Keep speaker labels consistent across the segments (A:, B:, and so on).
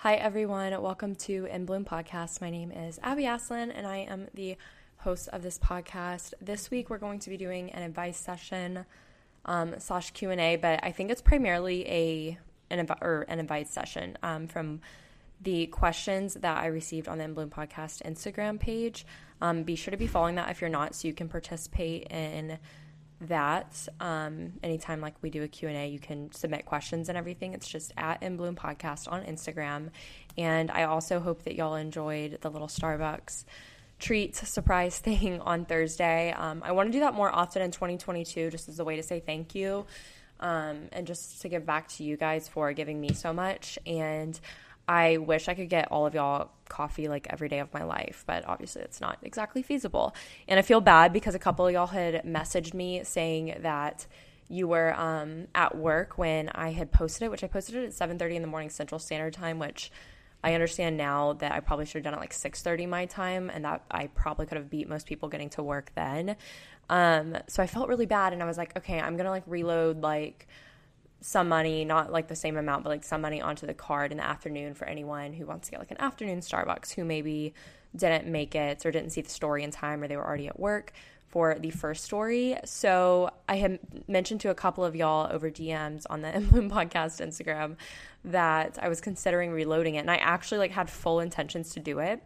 A: Hi, everyone. Welcome to In Bloom Podcast. My name is Abby Aslin, and I am the host of this podcast. This week, we're going to be doing an advice session um, slash Q and A, but I think it's primarily a an or an advice session um, from the questions that I received on the In Bloom Podcast Instagram page. Um, be sure to be following that if you're not, so you can participate in that um, anytime like we do a q&a you can submit questions and everything. It's just at in bloom podcast on instagram. And i also hope that y'all enjoyed the little starbucks treat surprise thing on thursday. Um, i want to do that more often in 2022 just as a way to say thank you um, and just to give back to you guys for giving me so much. And I wish I could get all of y'all coffee like every day of my life, but obviously it's not exactly feasible. And I feel bad because a couple of y'all had messaged me saying that you were um, at work when I had posted it, which I posted it at 7:30 in the morning Central Standard Time, which I understand now that I probably should have done it like 6:30 my time, and that I probably could have beat most people getting to work then. Um, so I felt really bad, and I was like, okay, I'm gonna like reload like some money, not like the same amount, but like some money onto the card in the afternoon for anyone who wants to get like an afternoon Starbucks who maybe didn't make it or didn't see the story in time or they were already at work for the first story. So I had mentioned to a couple of y'all over DMs on the Bloom podcast Instagram that I was considering reloading it and I actually like had full intentions to do it.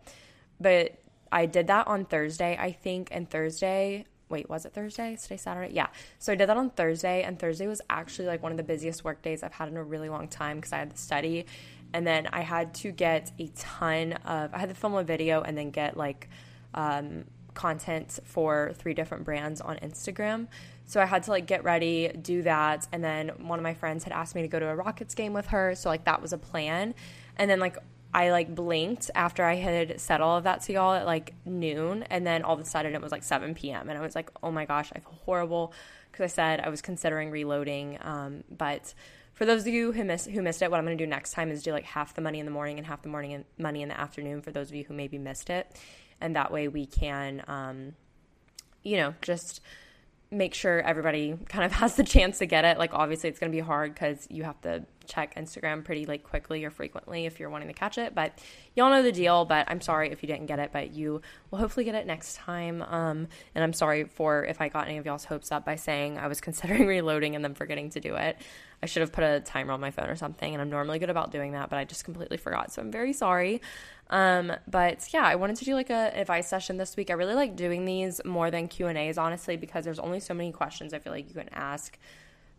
A: But I did that on Thursday, I think, and Thursday wait, was it Thursday? Today Saturday? Yeah. So I did that on Thursday, and Thursday was actually like one of the busiest work days I've had in a really long time because I had to study. And then I had to get a ton of, I had to film a video and then get like um, content for three different brands on Instagram. So I had to like get ready, do that. And then one of my friends had asked me to go to a Rockets game with her. So like that was a plan. And then like I like blinked after I had said all of that to y'all at like noon, and then all of a sudden it was like 7 p.m. and I was like, oh my gosh, I feel horrible because I said I was considering reloading. Um, but for those of you who missed who missed it, what I'm going to do next time is do like half the money in the morning and half the morning and money in the afternoon for those of you who maybe missed it, and that way we can, um, you know, just make sure everybody kind of has the chance to get it. Like obviously it's going to be hard because you have to check Instagram pretty like quickly or frequently if you're wanting to catch it. But y'all know the deal. But I'm sorry if you didn't get it, but you will hopefully get it next time. Um, and I'm sorry for if I got any of y'all's hopes up by saying I was considering reloading and then forgetting to do it. I should have put a timer on my phone or something, and I'm normally good about doing that, but I just completely forgot. So I'm very sorry. Um, but yeah, I wanted to do like a advice session this week. I really like doing these more than Q and A's, honestly, because there's only so many questions I feel like you can ask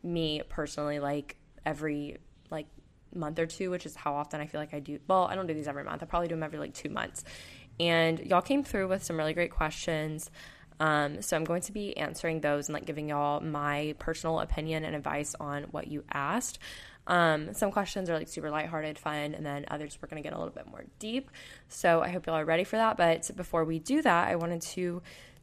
A: me personally, like every like month or two, which is how often I feel like I do. Well, I don't do these every month. I probably do them every like two months. And y'all came through with some really great questions. Um, so I'm going to be answering those and like giving y'all my personal opinion and advice on what you asked. Um, some questions are like super lighthearted, fun, and then others we're going to get a little bit more deep. So I hope y'all are ready for that. But before we do that, I wanted to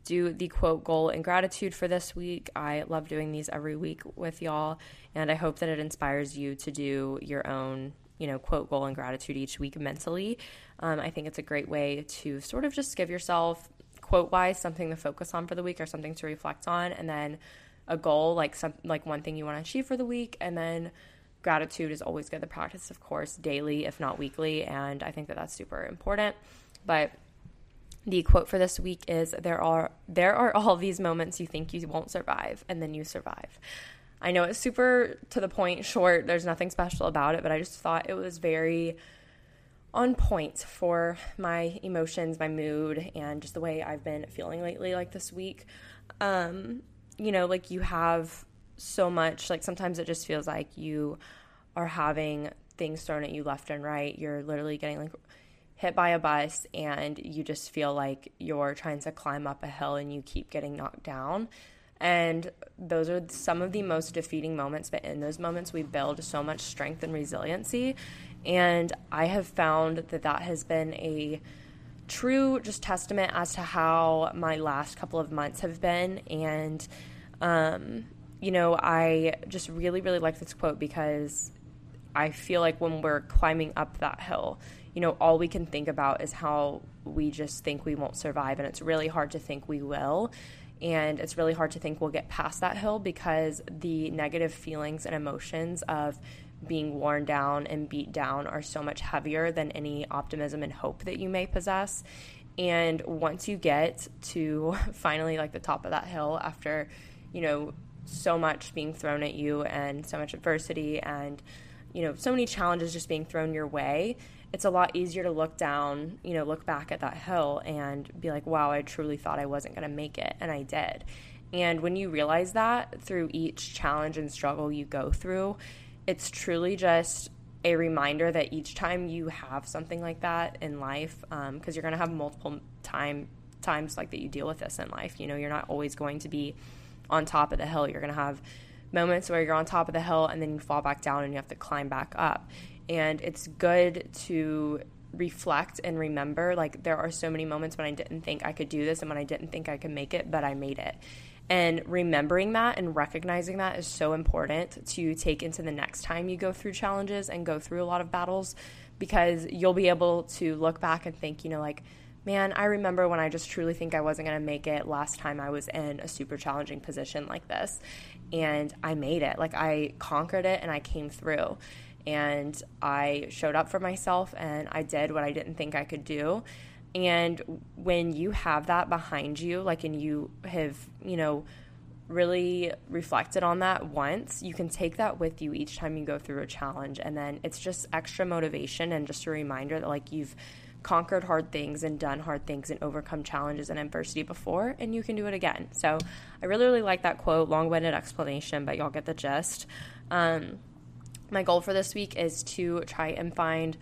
A: do the quote goal and gratitude for this week. I love doing these every week with y'all, and I hope that it inspires you to do your own, you know, quote goal and gratitude each week mentally. Um, I think it's a great way to sort of just give yourself quote wise something to focus on for the week or something to reflect on, and then a goal like some like one thing you want to achieve for the week, and then gratitude is always good to practice, of course, daily if not weekly, and I think that that's super important. But the quote for this week is there are there are all these moments you think you won't survive and then you survive. I know it's super to the point, short, there's nothing special about it, but I just thought it was very on point for my emotions, my mood, and just the way I've been feeling lately, like this week. Um, you know, like you have so much, like sometimes it just feels like you are having things thrown at you left and right. You're literally getting like hit by a bus and you just feel like you're trying to climb up a hill and you keep getting knocked down. And those are some of the most defeating moments, but in those moments, we build so much strength and resiliency. And I have found that that has been a true just testament as to how my last couple of months have been. And, um, you know, I just really, really like this quote because I feel like when we're climbing up that hill, you know, all we can think about is how we just think we won't survive. And it's really hard to think we will. And it's really hard to think we'll get past that hill because the negative feelings and emotions of being worn down and beat down are so much heavier than any optimism and hope that you may possess. And once you get to finally like the top of that hill after, you know, so much being thrown at you and so much adversity and, you know, so many challenges just being thrown your way, it's a lot easier to look down, you know, look back at that hill and be like, wow, I truly thought I wasn't going to make it. And I did. And when you realize that through each challenge and struggle you go through, it's truly just a reminder that each time you have something like that in life, because um, you're going to have multiple time times like that you deal with this in life. You know, you're not always going to be on top of the hill. You're going to have moments where you're on top of the hill and then you fall back down and you have to climb back up. And it's good to reflect and remember like there are so many moments when I didn't think I could do this and when I didn't think I could make it, but I made it. And remembering that and recognizing that is so important to take into the next time you go through challenges and go through a lot of battles because you'll be able to look back and think, you know, like, man, I remember when I just truly think I wasn't going to make it last time I was in a super challenging position like this. And I made it. Like, I conquered it and I came through. And I showed up for myself and I did what I didn't think I could do. And when you have that behind you, like, and you have, you know, really reflected on that once, you can take that with you each time you go through a challenge. And then it's just extra motivation and just a reminder that, like, you've conquered hard things and done hard things and overcome challenges and adversity before, and you can do it again. So I really, really like that quote, long winded explanation, but y'all get the gist. Um, my goal for this week is to try and find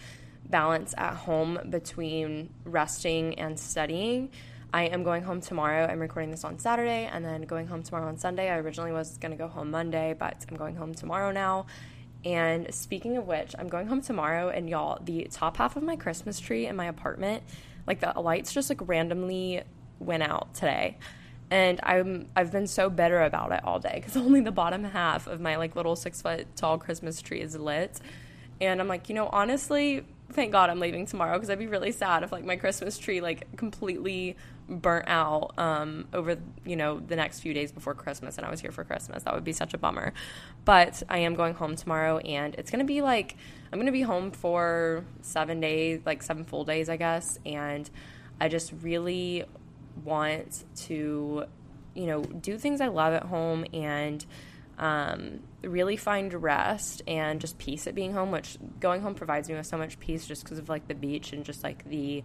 A: balance at home between resting and studying. I am going home tomorrow. I'm recording this on Saturday and then going home tomorrow on Sunday. I originally was going to go home Monday, but I'm going home tomorrow now. And speaking of which, I'm going home tomorrow, and y'all, the top half of my Christmas tree in my apartment, like the lights just like randomly went out today. And I'm I've been so bitter about it all day because only the bottom half of my like little six foot tall Christmas tree is lit. And I'm like, you know, honestly, thank God I'm leaving tomorrow because I'd be really sad if like my Christmas tree like completely burnt out um, over you know the next few days before Christmas and I was here for Christmas. That would be such a bummer. But I am going home tomorrow and it's gonna be like I'm gonna be home for seven days, like seven full days, I guess. And I just really want to you know do things I love at home and um, really find rest and just peace at being home, which going home provides me with so much peace just because of like the beach and just like the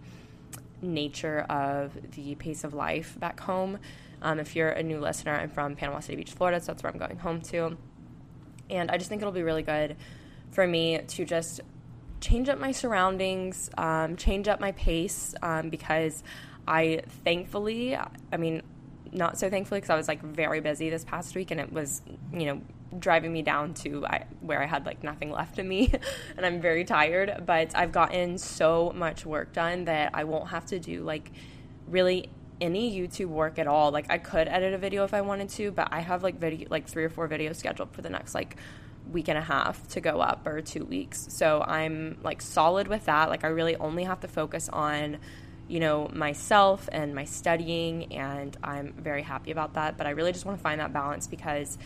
A: nature of the pace of life back home. Um, if you're a new listener, I'm from Panama City Beach, Florida, so that's where I'm going home to. And I just think it'll be really good for me to just change up my surroundings, um, change up my pace, um, because I thankfully, I mean, not so thankfully because I was like very busy this past week and it was, you know, driving me down to I, where I had like nothing left in me and I'm very tired. But I've gotten so much work done that I won't have to do like really any YouTube work at all. Like I could edit a video if I wanted to, but I have like video like three or four videos scheduled for the next like week and a half to go up or two weeks. So I'm like solid with that. Like I really only have to focus on you know, myself and my studying, and I'm very happy about that. But I really just want to find that balance because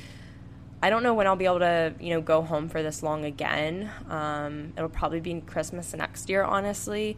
A: I don't know when I'll be able to, you know, go home for this long again. Um, it'll probably be Christmas next year, honestly.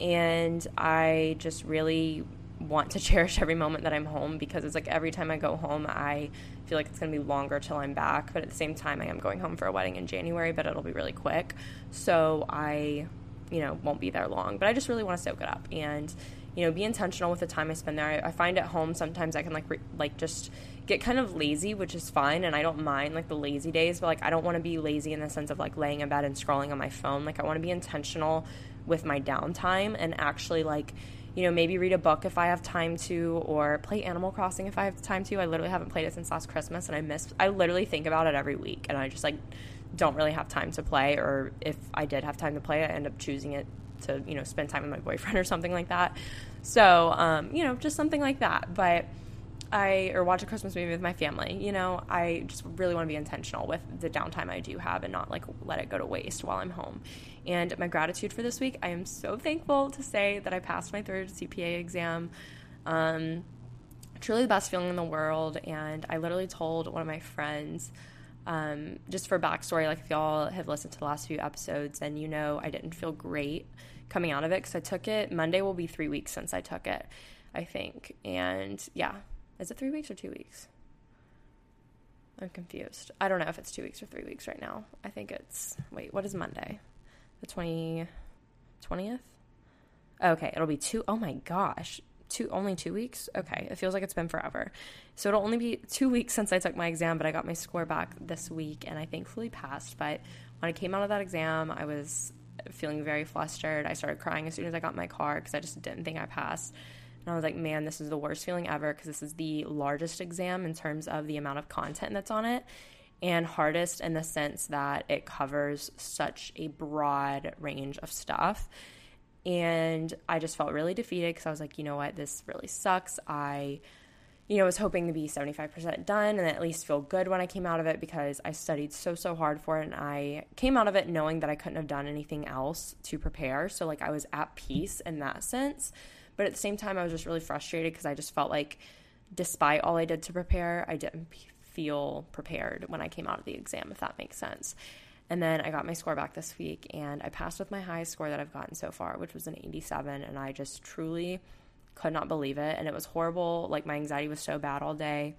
A: And I just really want to cherish every moment that I'm home because it's like every time I go home, I feel like it's going to be longer till I'm back. But at the same time, I am going home for a wedding in January, but it'll be really quick. So I you know, won't be there long. But I just really want to soak it up and, you know, be intentional with the time I spend there. I, I find at home sometimes I can like re- like just get kind of lazy, which is fine, and I don't mind like the lazy days. But like I don't want to be lazy in the sense of like laying in bed and scrolling on my phone. Like I want to be intentional with my downtime and actually like you know, maybe read a book if I have time to, or play Animal Crossing if I have time to. I literally haven't played it since last Christmas, and I miss. I literally think about it every week, and I just like don't really have time to play, or if I did have time to play, I end up choosing it to, you know, spend time with my boyfriend or something like that. So, um, you know, just something like that. But I, or watch a Christmas movie with my family, you know, I just really want to be intentional with the downtime I do have and not like let it go to waste while I'm home. And my gratitude for this week, I am so thankful to say that I passed my third CPA exam. Um, truly the best feeling in the world. And I literally told one of my friends, um, just for backstory, like if y'all have listened to the last few episodes, then you know I didn't feel great coming out of it because I took it. Monday will be three weeks since I took it, I think. And yeah, is it three weeks or two weeks? I'm confused. I don't know if it's two weeks or three weeks right now. I think it's, wait, what is Monday? The 20, 20th? Okay, it'll be two. Oh my gosh two only two weeks? Okay it feels like it's been forever. So it'll only be two weeks since i took my exam but i got my score back this week and i thankfully passed. But when i came out of that exam i was feeling very flustered. I started crying as soon as i got my car because i just didn't think i passed. And i was like man this is the worst feeling ever because this is the largest exam in terms of the amount of content that's on it and hardest in the sense that it covers such a broad range of stuff and I just felt really defeated because I was like, you know what, this really sucks. I, you know, was hoping to be 75% done and at least feel good when I came out of it because I studied so, so hard for it. And I came out of it knowing that I couldn't have done anything else to prepare. So, like, I was at peace in that sense. But at the same time, I was just really frustrated because I just felt like, despite all I did to prepare, I didn't feel prepared when I came out of the exam, if that makes sense. And then I got my score back this week and I passed with my highest score that I've gotten so far, which was an 87. And I just truly could not believe it. And it was horrible. Like, my anxiety was so bad all day.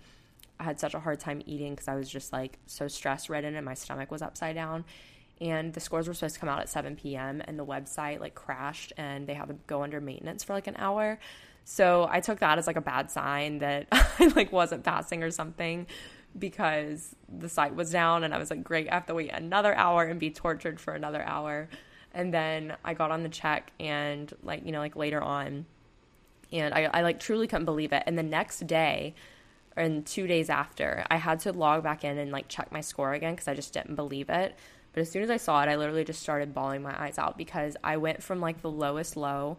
A: I had such a hard time eating because I was just like so stress ridden and my stomach was upside down. And the scores were supposed to come out at 7 p.m. and the website like crashed and they had to go under maintenance for like an hour. So I took that as like a bad sign that I like wasn't passing or something because the site was down and I was like, great, I have to wait another hour and be tortured for another hour. And then I got on the check and like, you know, like later on, and I, I like truly couldn't believe it. And the next day, and two days after, I had to log back in and like check my score again because I just didn't believe it. But as soon as I saw it, I literally just started bawling my eyes out because I went from like the lowest low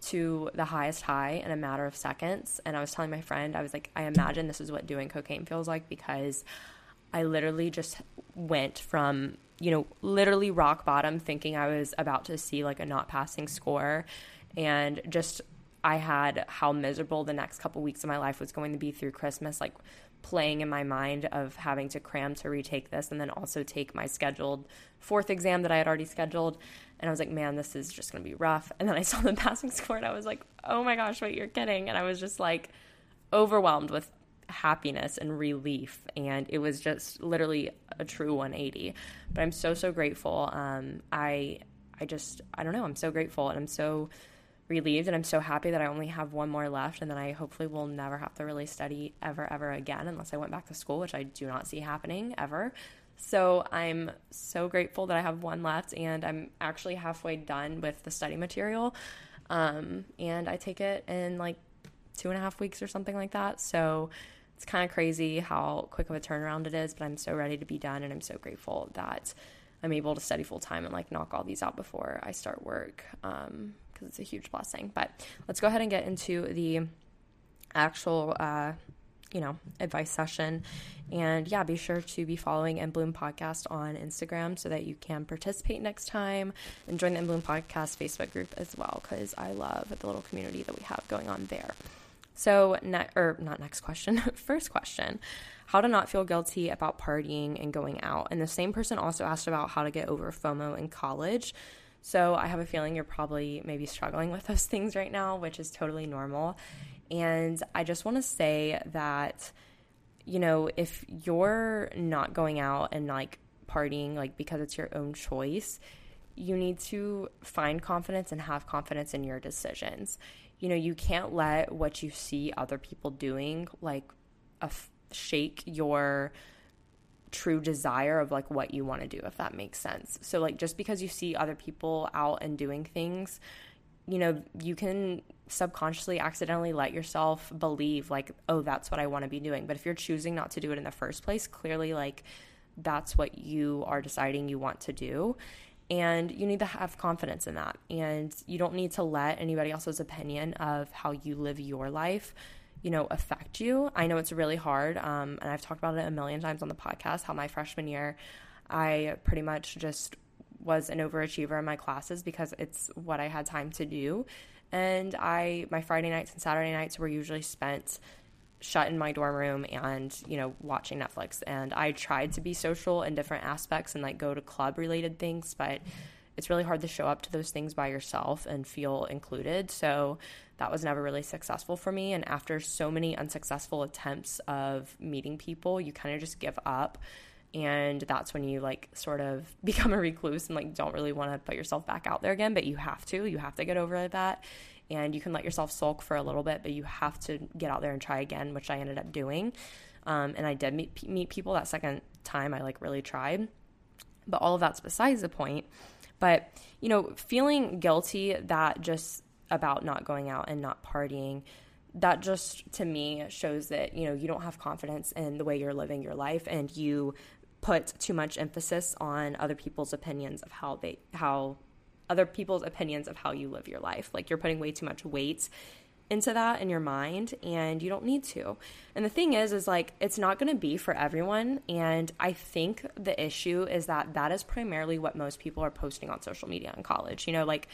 A: to the highest high in a matter of seconds. And I was telling my friend, I was like, I imagine this is what doing cocaine feels like because I literally just went from, you know, literally rock bottom, thinking I was about to see like a not passing score. And just, I had how miserable the next couple weeks of my life was going to be through Christmas. Like, playing in my mind of having to cram to retake this and then also take my scheduled fourth exam that I had already scheduled. And I was like, man, this is just going to be rough. And then I saw the passing score and I was like, oh my gosh, wait, you're kidding. And I was just like overwhelmed with happiness and relief. And it was just literally a true 180. But I'm so, so grateful. Um, I, I just, I don't know, I'm so grateful and I'm so relieved and I'm so happy that I only have one more left and then I hopefully will never have to really study ever, ever again unless I went back to school, which I do not see happening ever. So I'm so grateful that I have one left and I'm actually halfway done with the study material. Um, and I take it in like two and a half weeks or something like that. So it's kind of crazy how quick of a turnaround it is, but I'm so ready to be done and I'm so grateful that I'm able to study full time and like knock all these out before I start work. Um, because it's a huge blessing. But let's go ahead and get into the actual, uh, you know, advice session. And yeah, be sure to be following In Bloom Podcast on Instagram so that you can participate next time and join the In Bloom Podcast Facebook group as well because I love the little community that we have going on there. So, ne- or not next question, first question how to not feel guilty about partying and going out. And the same person also asked about how to get over FOMO in college. So I have a feeling you're probably maybe struggling with those things right now, which is totally normal. And I just want to say that, you know, if you're not going out and like partying, like because it's your own choice, you need to find confidence and have confidence in your decisions. You know, you can't let what you see other people doing like shake your true desire of like what you want to do if that makes sense. So like just because you see other people out and doing things, you know, you can subconsciously accidentally let yourself believe like, oh, that's what I want to be doing. But if you're choosing not to do it in the first place, clearly like that's what you are deciding you want to do. And you need to have confidence in that. And you don't need to let anybody else's opinion of how you live your life, you know, affect you. I know it's really hard. Um, and I've talked about it a million times on the podcast how my freshman year, I pretty much just was an overachiever in my classes because it's what I had time to do. And I, my Friday nights and Saturday nights were usually spent shut in my dorm room and you know watching netflix and i tried to be social in different aspects and like go to club related things but it's really hard to show up to those things by yourself and feel included so that was never really successful for me and after so many unsuccessful attempts of meeting people you kind of just give up and that's when you like sort of become a recluse and like don't really want to put yourself back out there again but you have to you have to get over that and you can let yourself sulk for a little bit, but you have to get out there and try again, which I ended up doing. Um, and I did meet, meet people that second time. I like really tried, but all of that's besides the point. But you know, feeling guilty that just about not going out and not partying that just to me shows that you know you don't have confidence in the way you're living your life and you put too much emphasis on other people's opinions of how they how other people's opinions of how you live your life. Like you're putting way too much weight into that in your mind and you don't need to. And the thing is is like it's not going to be for everyone and I think the issue is that that is primarily what most people are posting on social media in college. You know, like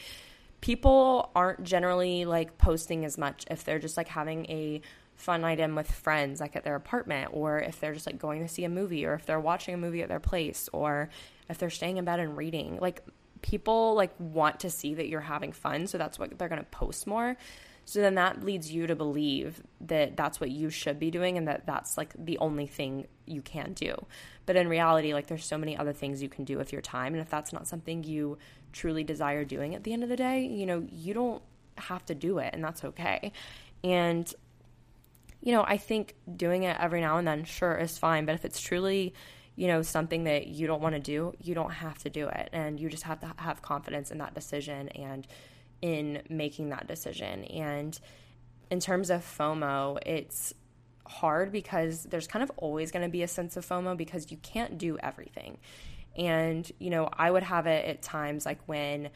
A: people aren't generally like posting as much if they're just like having a fun item with friends like at their apartment or if they're just like going to see a movie or if they're watching a movie at their place or if they're staying in bed and reading. Like people like want to see that you're having fun, so that's what they're going to post more. So then that leads you to believe that that's what you should be doing and that that's like the only thing you can do. But in reality, like there's so many other things you can do with your time. And if that's not something you truly desire doing at the end of the day, you know, you don't have to do it and that's okay. And, you know, I think doing it every now and then, sure, is fine. But if it's truly you know, something that you don't want to do, you don't have to do it. And you just have to have confidence in that decision and in making that decision. And in terms of FOMO, it's hard because there's kind of always going to be a sense of FOMO because you can't do everything. And, you know, I would have it at times like when,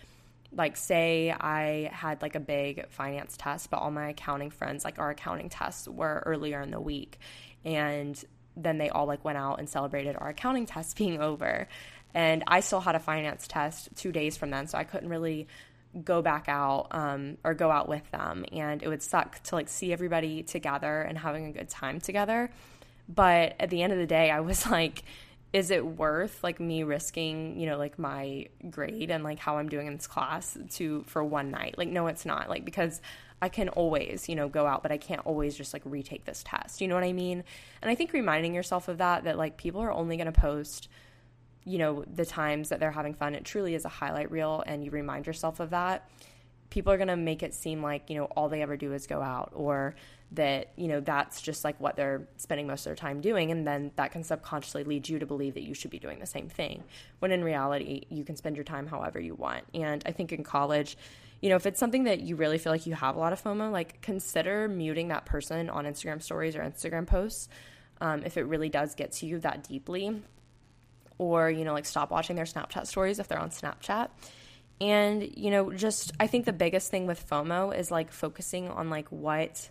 A: like, say I had like a big finance test, but all my accounting friends, like our accounting tests were earlier in the week. And then they all like went out and celebrated our accounting test being over. And I still had a finance test two days from then, so I couldn't really go back out um, or go out with them. And it would suck to like see everybody together and having a good time together. But at the end of the day, I was like, is it worth like me risking, you know, like my grade and like how I'm doing in this class to for one night? Like, no, it's not. Like, because I can always, you know, go out, but I can't always just like retake this test. You know what I mean? And I think reminding yourself of that, that like people are only going to post, you know, the times that they're having fun. It truly is a highlight reel, and you remind yourself of that. People are going to make it seem like, you know, all they ever do is go out or that, you know, that's just like what they're spending most of their time doing. And then that can subconsciously lead you to believe that you should be doing the same thing. When in reality, you can spend your time however you want. And I think in college, you know, if it's something that you really feel like you have a lot of FOMO, like consider muting that person on Instagram stories or Instagram posts um, if it really does get to you that deeply. Or, you know, like stop watching their Snapchat stories if they're on Snapchat. And, you know, just I think the biggest thing with FOMO is like focusing on like what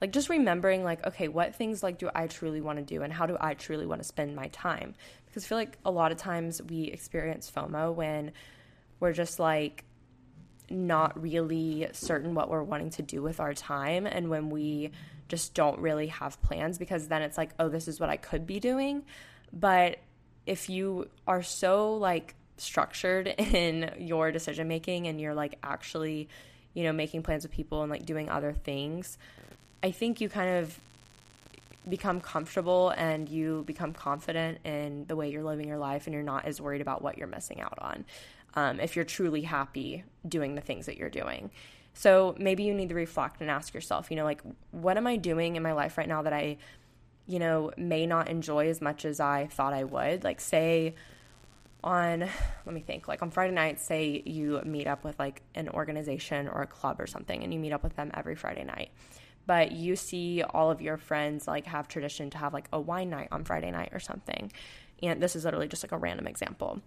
A: like just remembering like okay what things like do i truly want to do and how do i truly want to spend my time because i feel like a lot of times we experience fomo when we're just like not really certain what we're wanting to do with our time and when we just don't really have plans because then it's like oh this is what I could be doing but if you are so like structured in your decision making and you're like actually you know making plans with people and like doing other things I think you kind of become comfortable and you become confident in the way you're living your life and you're not as worried about what you're missing out on um, if you're truly happy doing the things that you're doing. So maybe you need to reflect and ask yourself, you know, like, what am I doing in my life right now that I, you know, may not enjoy as much as I thought I would? Like, say, on let me think like on friday night say you meet up with like an organization or a club or something and you meet up with them every friday night but you see all of your friends like have tradition to have like a wine night on friday night or something and this is literally just like a random example,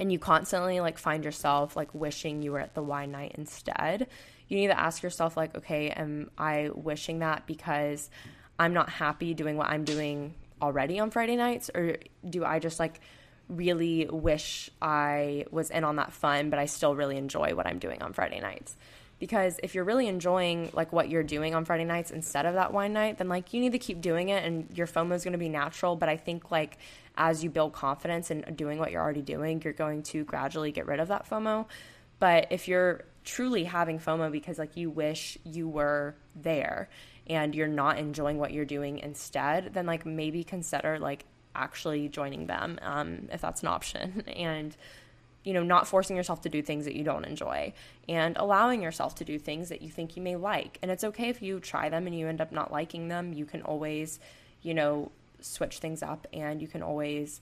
A: and you constantly like find yourself like wishing you were at the wine night instead, you need to ask yourself, like, okay, am I wishing that because I'm not happy doing what I'm doing already on Friday nights? Or do I just like really wish I was in on that fun, but I still really enjoy what I'm doing on Friday nights? because if you're really enjoying like what you're doing on Friday nights instead of that wine night, then like you need to keep doing it and your FOMO is going to be natural. But I think like as you build confidence in doing what you're already doing, you're going to gradually get rid of that FOMO. But if you're truly having FOMO because like you wish you were there and you're not enjoying what you're doing instead, then like maybe consider like actually joining them um, if that's an option. and you know, not forcing yourself to do things that you don't enjoy and allowing yourself to do things that you think you may like. And it's okay if you try them and you end up not liking them. You can always, you know, switch things up and you can always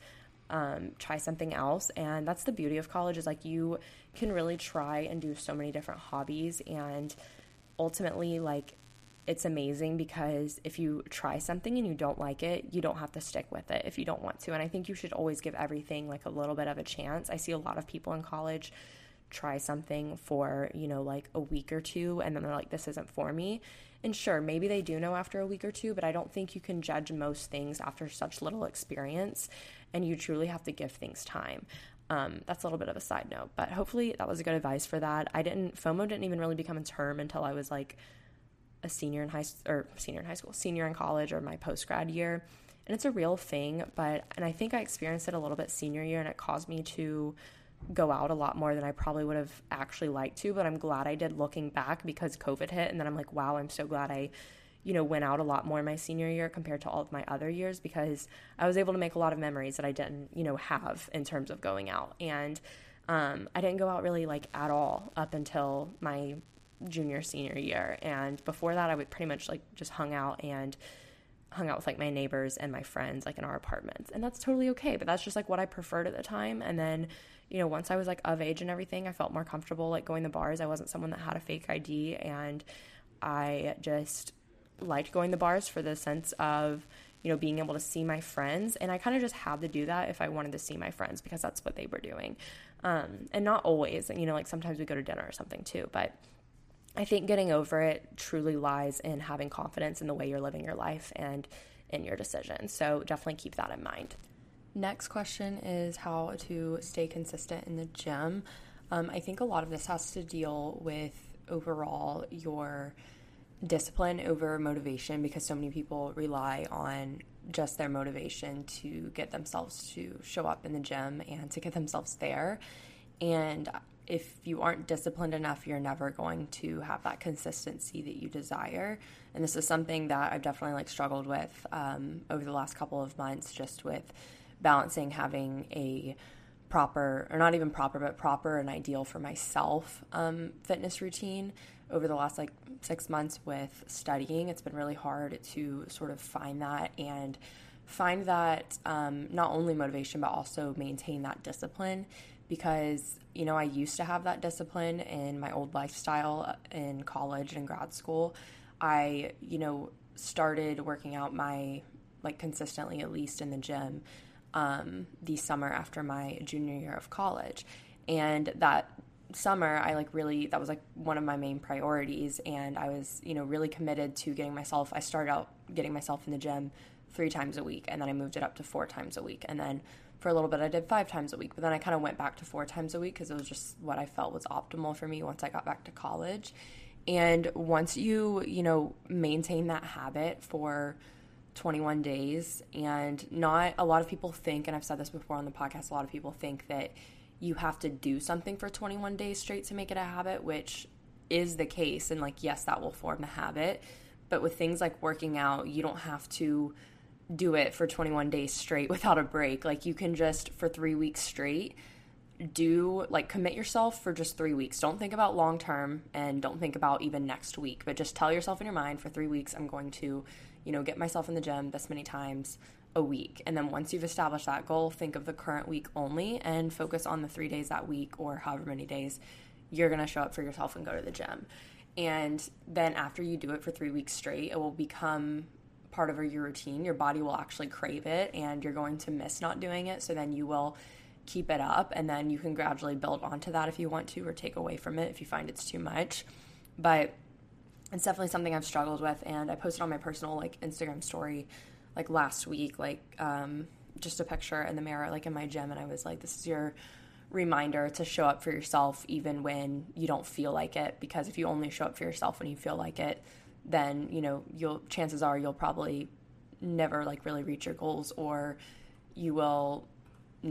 A: um, try something else. And that's the beauty of college is like you can really try and do so many different hobbies and ultimately like it's amazing because if you try something and you don't like it, you don't have to stick with it if you don't want to. And I think you should always give everything like a little bit of a chance. I see a lot of people in college try something for, you know, like a week or two and then they're like this isn't for me. And sure, maybe they do know after a week or two, but I don't think you can judge most things after such little experience and you truly have to give things time. Um, that's a little bit of a side note, but hopefully that was a good advice for that. I didn't FOMO didn't even really become a term until I was like a senior in high or senior in high school, senior in college or my post grad year. And it's a real thing, but and I think I experienced it a little bit senior year and it caused me to go out a lot more than I probably would have actually liked to, but I'm glad I did looking back because COVID hit and then I'm like, wow, I'm so glad I you know, went out a lot more in my senior year compared to all of my other years because I was able to make a lot of memories that I didn't, you know, have in terms of going out. And um, I didn't go out really like at all up until my junior senior year. And before that i would pretty much like just hung out and hung out with like my neighbors and my friends like in our apartments. And that's totally okay but that's just like what i preferred at the time. And then you know once i was like of age and everything i felt more comfortable like going to bars. I wasn't someone that had a fake id and i just liked going to bars for the sense of you know being able to see my friends. And i kind of just had to do that if i wanted to see my friends because that's what they were doing. Um, and not always and you know like sometimes we go to dinner or something too but I think getting over it truly lies in having confidence in the way you're living your life and in your decisions. So definitely keep that in mind. Next question is how to stay consistent in the gym. Um, I think a lot of this has to deal with overall your discipline over motivation because so many people rely on just their motivation to get themselves to show up in the gym and to get themselves there. And if you aren't disciplined enough, you're never going to have that consistency that you desire. And this is something that I've definitely like struggled with um, over the last couple of months, just with balancing having a proper, or not even proper, but proper and ideal for myself um, fitness routine. Over the last like six months with studying, it's been really hard to sort of find that and find that um, not only motivation but also maintain that discipline because you know I used to have that discipline in my old lifestyle in college and grad school. I you know started working out my like consistently at least in the gym um, the summer after my junior year of college, and that summer I like really that was like one of my main priorities. And I was you know really committed to getting myself I started out getting myself in the gym 3 times a week and then I moved it up to 4 times a week. And then for a little bit I did five times a week, but then I kind of went back to four times a week because it was just what I felt was optimal for me once I got back to college. And once you, you know, maintain that habit for 21 days, and not a lot of people think, and I've said this before on the podcast, a lot of people think that you have to do something for 21 days straight to make it a habit, which is the case. And like, yes, that will form the habit. But with things like working out, you don't have to do it for 21 days straight without a break. Like you can just for 3 weeks straight do like commit yourself for just 3 weeks. Don't think about long term and don't think about even next week, but just tell yourself in your mind for 3 weeks I'm going to, you know, get myself in the gym this many times a week. And then once you've established that goal, think of the current week only and focus on the 3 days that week or however many days you're going to show up for yourself and go to the gym. And then after you do it for 3 weeks straight, it will become part of your routine, your body will actually crave it and you're going to miss not doing it. So then you will keep it up and then you can gradually build onto that if you want to or take away from it if you find it's too much. But it's definitely something I've struggled with and I posted on my personal like Instagram story like last week like um, just a picture in the mirror like in my gym and I was like this is your reminder to show up for yourself even when you don't feel like it because if you only show up for yourself when you feel like it then you know you'll chances are you'll probably never like really reach your goals or you will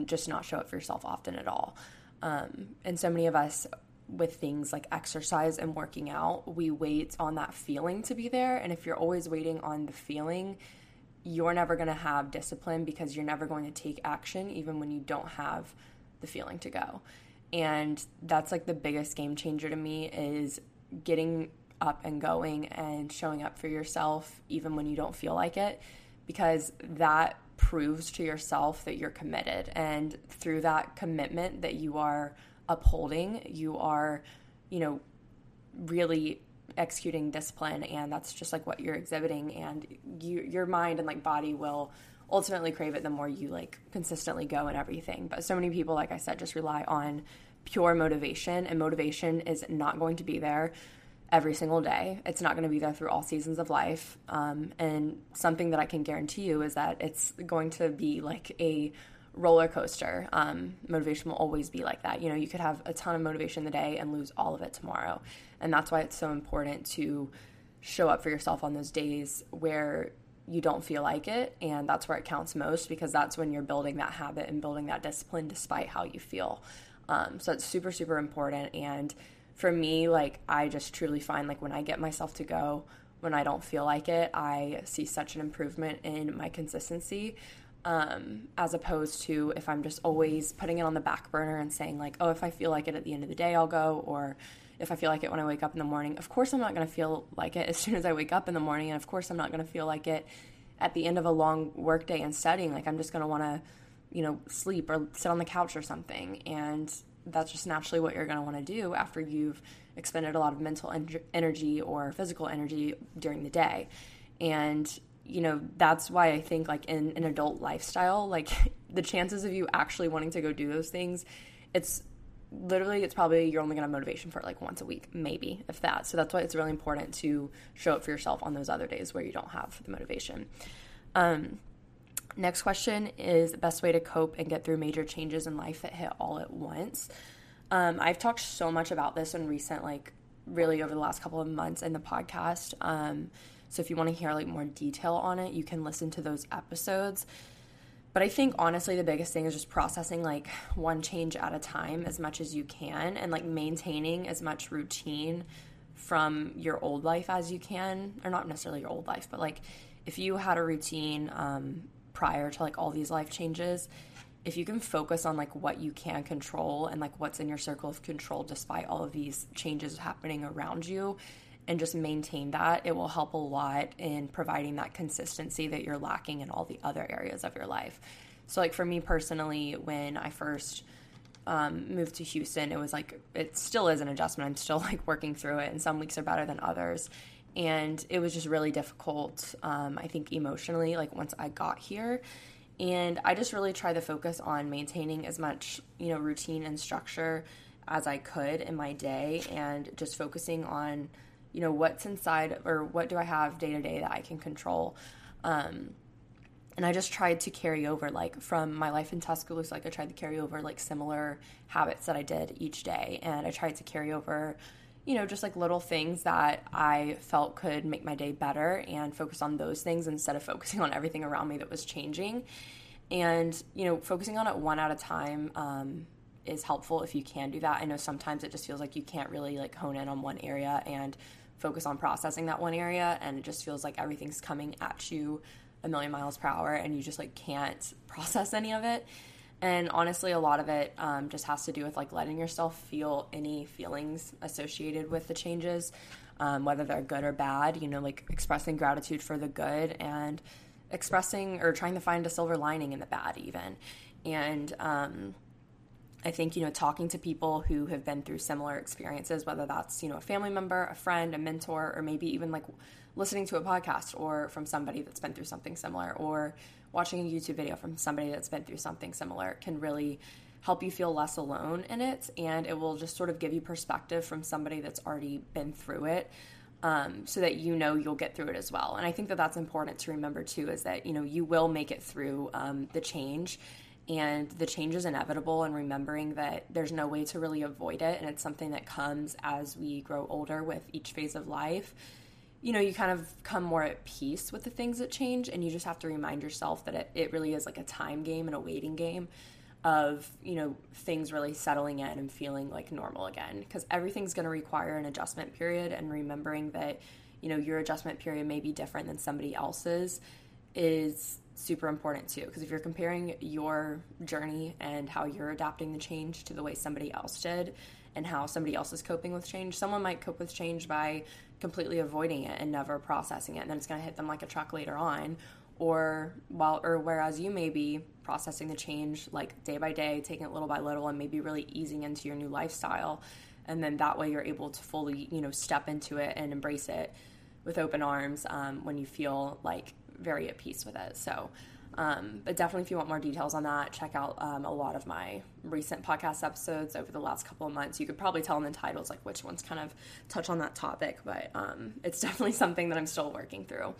A: just not show up for yourself often at all um, and so many of us with things like exercise and working out we wait on that feeling to be there and if you're always waiting on the feeling you're never going to have discipline because you're never going to take action even when you don't have the feeling to go. And that's like the biggest game changer to me is getting up and going and showing up for yourself even when you don't feel like it because that proves to yourself that you're committed. And through that commitment that you are upholding you are you know really executing discipline and that's just like what you're exhibiting. And you, your mind and like body will ultimately crave it the more you like consistently go and everything. But so many people, like I said, just rely on pure motivation, and motivation is not going to be there every single day. It's not going to be there through all seasons of life. Um, and something that I can guarantee you is that it's going to be like a roller coaster. Um, motivation will always be like that. You know, you could have a ton of motivation the day and lose all of it tomorrow. And that's why it's so important to show up for yourself on those days where you don't feel like it. And that's where it counts most because that's when you're building that habit and building that discipline despite how you feel. Um, so it's super, super important. And for me, like, I just truly find like when I get myself to go, when I don't feel like it, I see such an improvement in my consistency. Um, as opposed to if I'm just always putting it on the back burner and saying, like, oh, if I feel like it at the end of the day, I'll go, or if I feel like it when I wake up in the morning. Of course, I'm not going to feel like it as soon as I wake up in the morning. And of course, I'm not going to feel like it at the end of a long workday and studying. Like, I'm just going to want to, you know, sleep or sit on the couch or something. And that's just naturally what you're going to want to do after you've expended a lot of mental en- energy or physical energy during the day. And you know that's why i think like in an adult lifestyle like the chances of you actually wanting to go do those things it's literally it's probably you're only going to have motivation for like once a week maybe if that so that's why it's really important to show up for yourself on those other days where you don't have the motivation um, next question is best way to cope and get through major changes in life that hit all at once. Um, i've talked so much about this in recent like really over the last couple of months in the podcast. Um, so if you want to hear like more detail on it you can listen to those episodes. But I think honestly, the biggest thing is just processing like one change at a time as much as you can and like maintaining as much routine from your old life as you can, or not necessarily your old life, but like if you had a routine um, prior to like all these life changes, if you can focus on like what you can control and like what's in your circle of control despite all of these changes happening around you, and just maintain that, it will help a lot in providing that consistency that you're lacking in all the other areas of your life. So, like for me personally, when I first um, moved to Houston, it was like it still is an adjustment. I'm still like working through it, and some weeks are better than others. And it was just really difficult, um, I think, emotionally, like once I got here. And I just really try to focus on maintaining as much, you know, routine and structure as I could in my day and just focusing on you know what's inside or what do i have day to day that i can control um, and i just tried to carry over like from my life in tuscaloosa like i tried to carry over like similar habits that i did each day and i tried to carry over you know just like little things that i felt could make my day better and focus on those things instead of focusing on everything around me that was changing. And you know focusing on it one at a time um, is helpful if you can do that. I know sometimes it just feels like you can't really like hone in on one area and focus on processing that one area and it just feels like everything's coming at you a million miles per hour and you just like can't process any of it and honestly a lot of it um, just has to do with like letting yourself feel any feelings associated with the changes um, whether they're good or bad you know like expressing gratitude for the good and expressing or trying to find a silver lining in the bad even. And um, I think, you know, talking to people who have been through similar experiences, whether that's, you know, a family member, a friend, a mentor, or maybe even like listening to a podcast or from somebody that's been through something similar or watching a YouTube video from somebody that's been through something similar can really help you feel less alone in it. And it will just sort of give you perspective from somebody that's already been through it. Um, so that you know you'll get through it as well. And I think that that's important to remember too is that, you know, you will make it through um, the change and the change is inevitable and remembering that there's no way to really avoid it and it's something that comes as we grow older with each phase of life you know you kind of come more at peace with the things that change and you just have to remind yourself that it, it really is like a time game and a waiting game of you know things really settling in and feeling like normal again. Because everything's going to require an adjustment period and remembering that you know your adjustment period may be different than somebody else's is super important too. Because if you're comparing your journey and how you're adapting the change to the way somebody else did and how somebody else is coping with change someone might cope with change by completely avoiding it and never processing it and then it's going to hit them like a truck later on or while or whereas you may be processing the change like day by day taking it little by little and maybe really easing into your new lifestyle and then that way you're able to fully you know step into it and embrace it with open arms um, when you feel like very at peace with it. So, um, but definitely, if you want more details on that, check out um, a lot of my recent podcast episodes over the last couple of months. You could probably tell in the titles like which ones kind of touch on that topic, but um, it's definitely something that I'm still working through.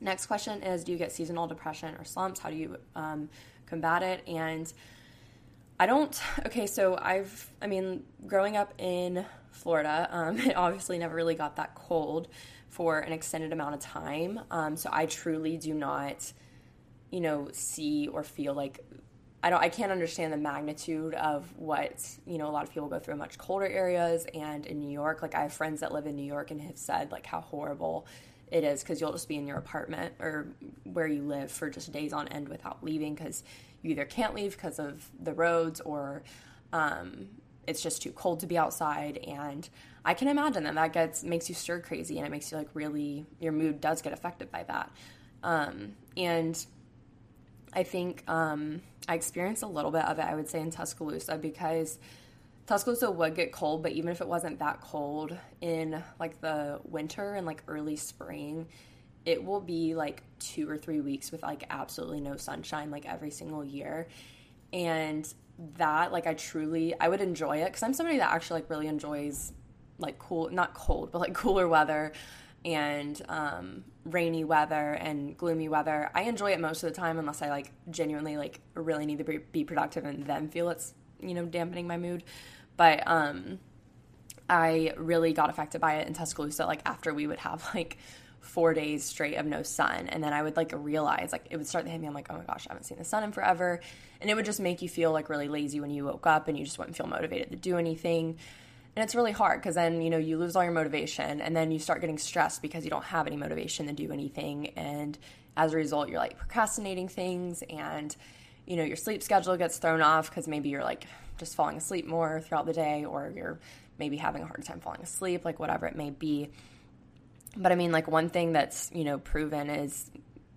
A: Next question is Do you get seasonal depression or slumps? How do you um, combat it? And I don't, okay, so I've, I mean, growing up in Florida, um, it obviously never really got that cold for an extended amount of time. Um, so I truly do not, you know, see or feel like I don't I can't understand the magnitude of what, you know, a lot of people go through in much colder areas and in New York. Like I have friends that live in New York and have said like how horrible it is because you'll just be in your apartment or where you live for just days on end without leaving because you either can't leave because of the roads or um, it's just too cold to be outside and I can imagine that that gets makes you stir crazy and it makes you like really your mood does get affected by that. Um, and I think um, I experienced a little bit of it, I would say, in Tuscaloosa because Tuscaloosa would get cold, but even if it wasn't that cold in like the winter and like early spring, it will be like two or three weeks with like absolutely no sunshine like every single year. And that, like, I truly, I would enjoy it because I'm somebody that actually like really enjoys like cool, not cold, but like cooler weather and um, rainy weather and gloomy weather. I enjoy it most of the time unless I like genuinely like really need to be productive and then feel it's you know dampening my mood. But um, I really got affected by it in Tuscaloosa. Like after we would have like four days straight of no sun, and then I would like realize like it would start to hit me. I'm like, oh my gosh, I haven't seen the sun in forever, and it would just make you feel like really lazy when you woke up and you just wouldn't feel motivated to do anything. And it's really hard because then, you know, you lose all your motivation and then you start getting stressed because you don't have any motivation to do anything. And as a result, you're like procrastinating things and, you know, your sleep schedule gets thrown off because maybe you're like just falling asleep more throughout the day or you're maybe having a hard time falling asleep, like whatever it may be. But I mean, like one thing that's, you know, proven is,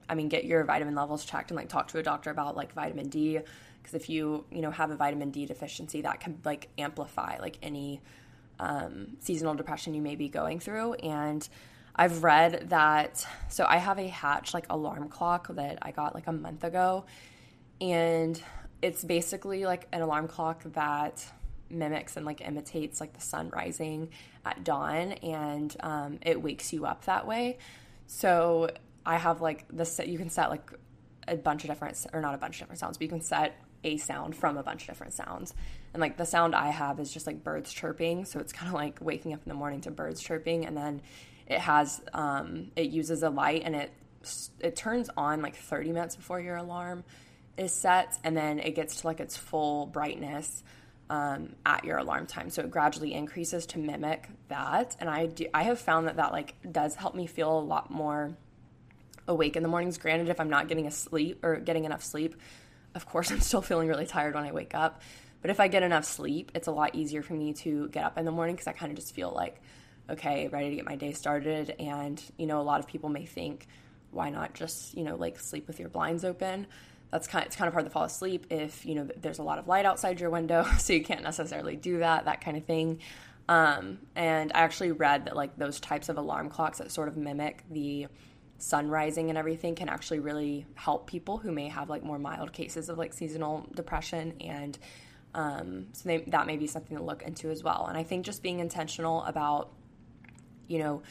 A: I mean, get your vitamin levels checked and like talk to a doctor about like vitamin D. Because if you, you know, have a vitamin D deficiency, that can like amplify like any um, seasonal depression you may be going through. And I've read that, so I have a Hatch like alarm clock that I got like a month ago. And it's basically like an alarm clock that mimics and like imitates like the sun rising at dawn and um, it wakes you up that way. So I have like this, you can set like a bunch of different, or not a bunch of different sounds, but you can set a sound from a bunch of different sounds. And like the sound I have is just like birds chirping. So it's kind of like waking up in the morning to birds chirping. And then it has, um, it uses a light and it, it turns on like 30 minutes before your alarm is set. And then it gets to like its full brightness um, at your alarm time. So it gradually increases to mimic that. And I do, I have found that that like does help me feel a lot more awake in the mornings. Granted, if I'm not getting a sleep or getting enough sleep, of course, I'm still feeling really tired when I wake up. But if I get enough sleep, it's a lot easier for me to get up in the morning because I kind of just feel like, okay, ready to get my day started. And, you know, a lot of people may think, why not just, you know, like sleep with your blinds open? that's kind of, it's kind of hard to fall asleep if you know there's a lot of light outside your window so you can't necessarily do that that kind of thing um, and i actually read that like those types of alarm clocks that sort of mimic the sun rising and everything can actually really help people who may have like more mild cases of like seasonal depression and um, so they, that may be something to look into as well and i think just being intentional about you know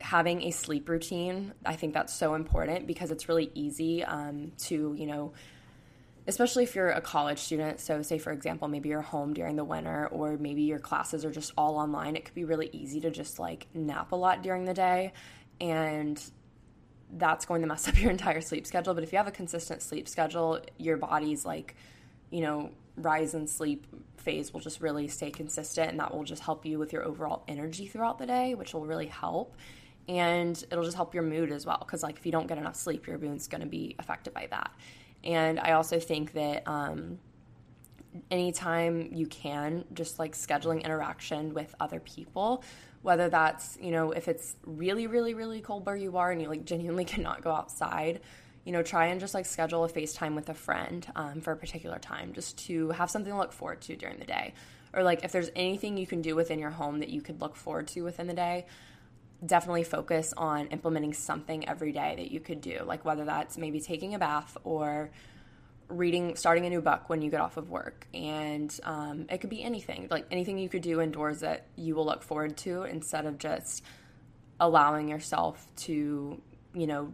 A: having a sleep routine, I think that's so important because it's really easy um, to, you know, especially if you're a college student. So, say for example, maybe you're home during the winter or maybe your classes are just all online. It could be really easy to just like nap a lot during the day. And that's going to mess up your entire sleep schedule. But if you have a consistent sleep schedule, your body's like, you know, rise and sleep phase will just really stay consistent and that will just help you with your overall energy throughout the day, which will really help. And it'll just help your mood as well because like if you don't get enough sleep your mood's to be affected by that. And i also think that um, anytime you can just like scheduling interaction with other people whether that's you know if it's really really really cold where you are and you like genuinely cannot go outside you know try and just like schedule a facetime with a friend um, for a particular time just to have something to look forward to during the day. Or like if there's anything you can do within your home that you could look forward to within the day definitely focus on implementing something every day that you could do, like whether that's maybe taking a bath or reading, starting a new book when you get off of work. And um, it could be anything, like anything you could do indoors that you will look forward to instead of just allowing yourself to, you know,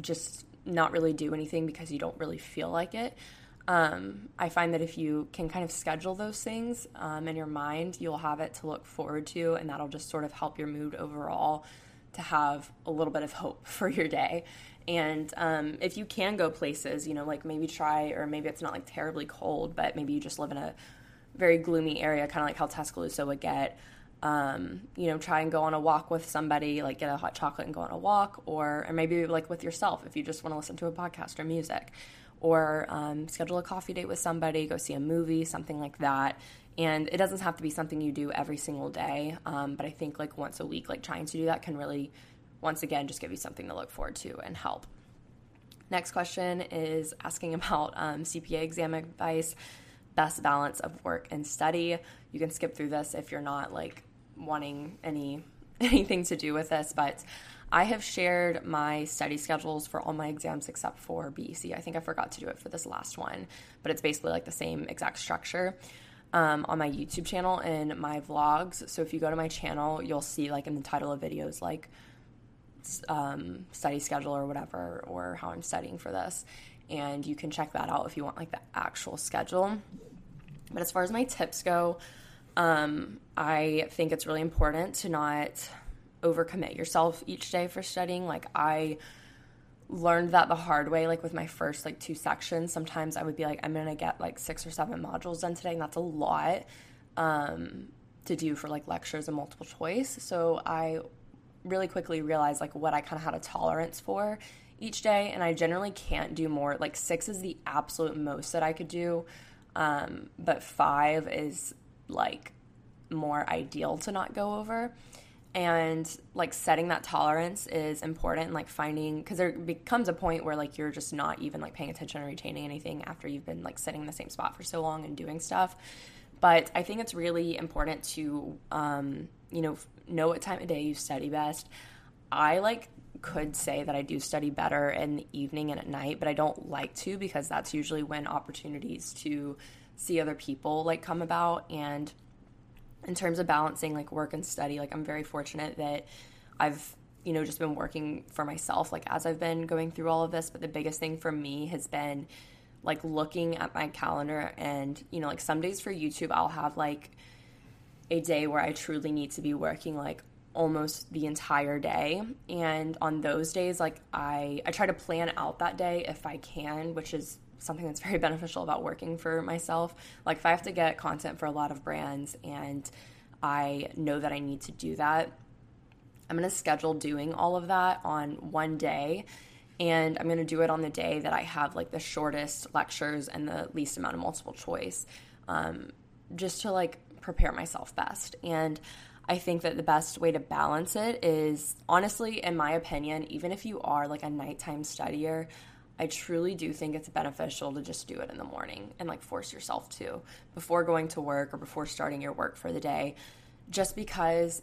A: just not really do anything because you don't really feel like it. Um, I find that if you can kind of schedule those things um, in your mind, you'll have it to look forward to, and that'll just sort of help your mood overall to have a little bit of hope for your day. And um, if you can go places, you know, like maybe try, or maybe it's not like terribly cold, but maybe you just live in a very gloomy area, kind of like how Tuscaloosa would get. Um, you know, try and go on a walk with somebody, like get a hot chocolate and go on a walk, or or maybe like with yourself if you just want to listen to a podcast or music or um, schedule a coffee date with somebody, go see a movie, something like that. And it doesn't have to be something you do every single day, um, but I think like once a week, like trying to do that can really, once again, just give you something to look forward to and help. Next question is asking about um, CPA exam advice, best balance of work and study. You can skip through this if you're not like wanting any anything to do with this, but I have shared my study schedules for all my exams except for BEC. I think I forgot to do it for this last one, but it's basically like the same exact structure. Um, on my YouTube channel and my vlogs. So if you go to my channel, you'll see like in the title of videos like um, study schedule or whatever, or how I'm studying for this. And you can check that out if you want like the actual schedule. But as far as my tips go, um, I think it's really important to not overcommit yourself each day for studying. Like I learned that the hard way like with my first like two sections. Sometimes i would be like i'm gonna get like six or seven modules done today and that's a lot um, to do for like lectures and multiple choice. So i really quickly realized like what i kind of had a tolerance for each day and i generally can't do more. Like six is the absolute most that i could do um, but five is like more ideal to not go over. And like setting that tolerance is important like finding because there becomes a point where like you're just not even like paying attention or retaining anything after you've been like sitting in the same spot for so long and doing stuff. But i think it's really important to um, you know know what time of day you study best. I like could say that i do study better in the evening and at night but i don't like to because that's usually when opportunities to see other people like come about. And in terms of balancing like work and study, like I'm very fortunate that I've you know just been working for myself like as I've been going through all of this, but the biggest thing for me has been like looking at my calendar and you know like some days for YouTube I'll have like a day where I truly need to be working like almost the entire day. And on those days like I I try to plan out that day if I can, which is something that's very beneficial about working for myself. Like if I have to get content for a lot of brands and I know that I need to do that, I'm going to schedule doing all of that on one day and I'm going to do it on the day that I have like the shortest lectures and the least amount of multiple choice. Um, just to like prepare myself best. And I think that the best way to balance it is honestly, in my opinion, even if you are like a nighttime studier, I truly do think it's beneficial to just do it in the morning and like force yourself to before going to work or before starting your work for the day, just because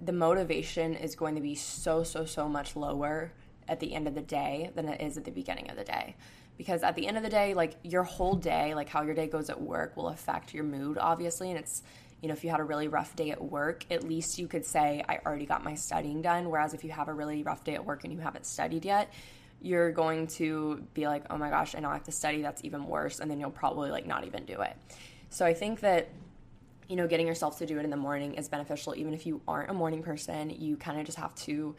A: the motivation is going to be so, so, so much lower at the end of the day than it is at the beginning of the day. Because at the end of the day, like your whole day, like how your day goes at work will affect your mood, obviously. And it's, you know, if you had a really rough day at work, at least you could say, I already got my studying done. Whereas if you have a really rough day at work and you haven't studied yet, you're going to be like, oh my gosh, I now have to study. That's even worse. And then you'll probably like not even do it. So I think that you know, getting yourself to do it in the morning is beneficial. Even if you aren't a morning person, you kind of just have to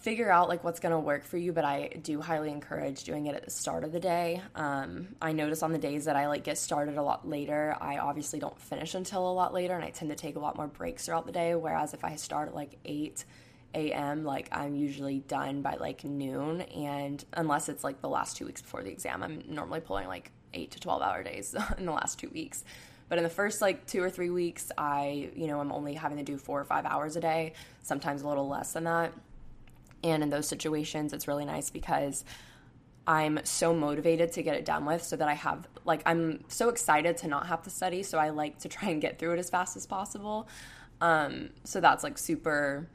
A: figure out like what's going to work for you but i do highly encourage doing it at the start of the day um, i notice on the days that i like get started a lot later i obviously don't finish until a lot later and i tend to take a lot more breaks throughout the day whereas if i start at like 8 a.m like i'm usually done by like noon and unless it's like the last two weeks before the exam i'm normally pulling like 8 to 12 hour days in the last two weeks but in the first like two or three weeks i you know i'm only having to do four or five hours a day sometimes a little less than that and in those situations, it's really nice because I'm so motivated to get it done with so that I have, like, I'm so excited to not have to study. So I like to try and get through it as fast as possible. Um, so that's like super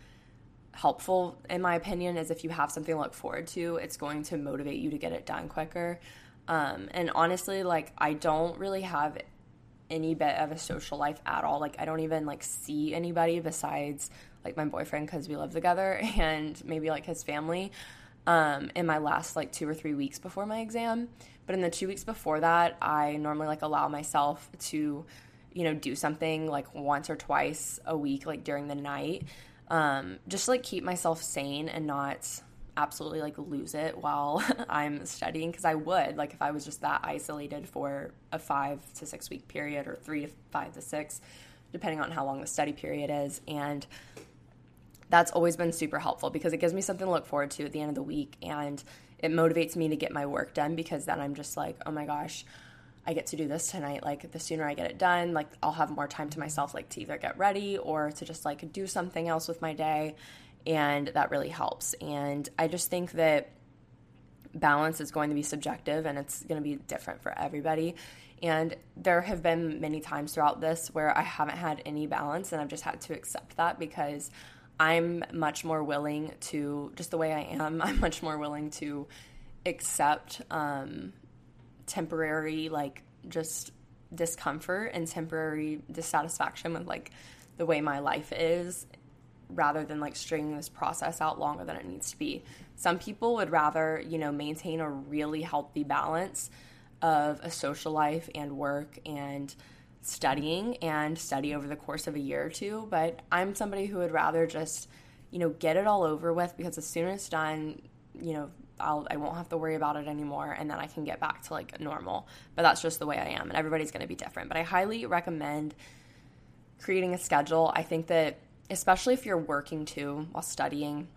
A: helpful, in my opinion, is if you have something to look forward to, it's going to motivate you to get it done quicker. Um, and honestly, like, I don't really have any bit of a social life at all. Like, I don't even like see anybody besides like my boyfriend because we live together and maybe like his family um, in my last like two or three weeks before my exam. But in the two weeks before that, I normally like allow myself to, you know, do something like once or twice a week, like during the night, um, just like keep myself sane and not absolutely like lose it while I'm studying because I would like if I was just that isolated for a five to six week period or three to five to six, depending on how long the study period is. And that's always been super helpful because it gives me something to look forward to at the end of the week and it motivates me to get my work done because then I'm just like, oh my gosh, I get to do this tonight. Like the sooner I get it done, like I'll have more time to myself, like to either get ready or to just like do something else with my day. And that really helps. And I just think that balance is going to be subjective and it's going to be different for everybody. And there have been many times throughout this where I haven't had any balance and I've just had to accept that because I'm much more willing to, just the way I am, I'm much more willing to accept um, temporary, like, just discomfort and temporary dissatisfaction with, like, the way my life is rather than like stringing this process out longer than it needs to be. Some people would rather, you know, maintain a really healthy balance of a social life and work and studying and study over the course of a year or two, but I'm somebody who would rather just, you know, get it all over with because as soon as it's done, you know, I'll I won't have to worry about it anymore and then I can get back to like normal. But that's just the way I am and everybody's going to be different. But I highly recommend creating a schedule. I think that especially if you're working too while studying,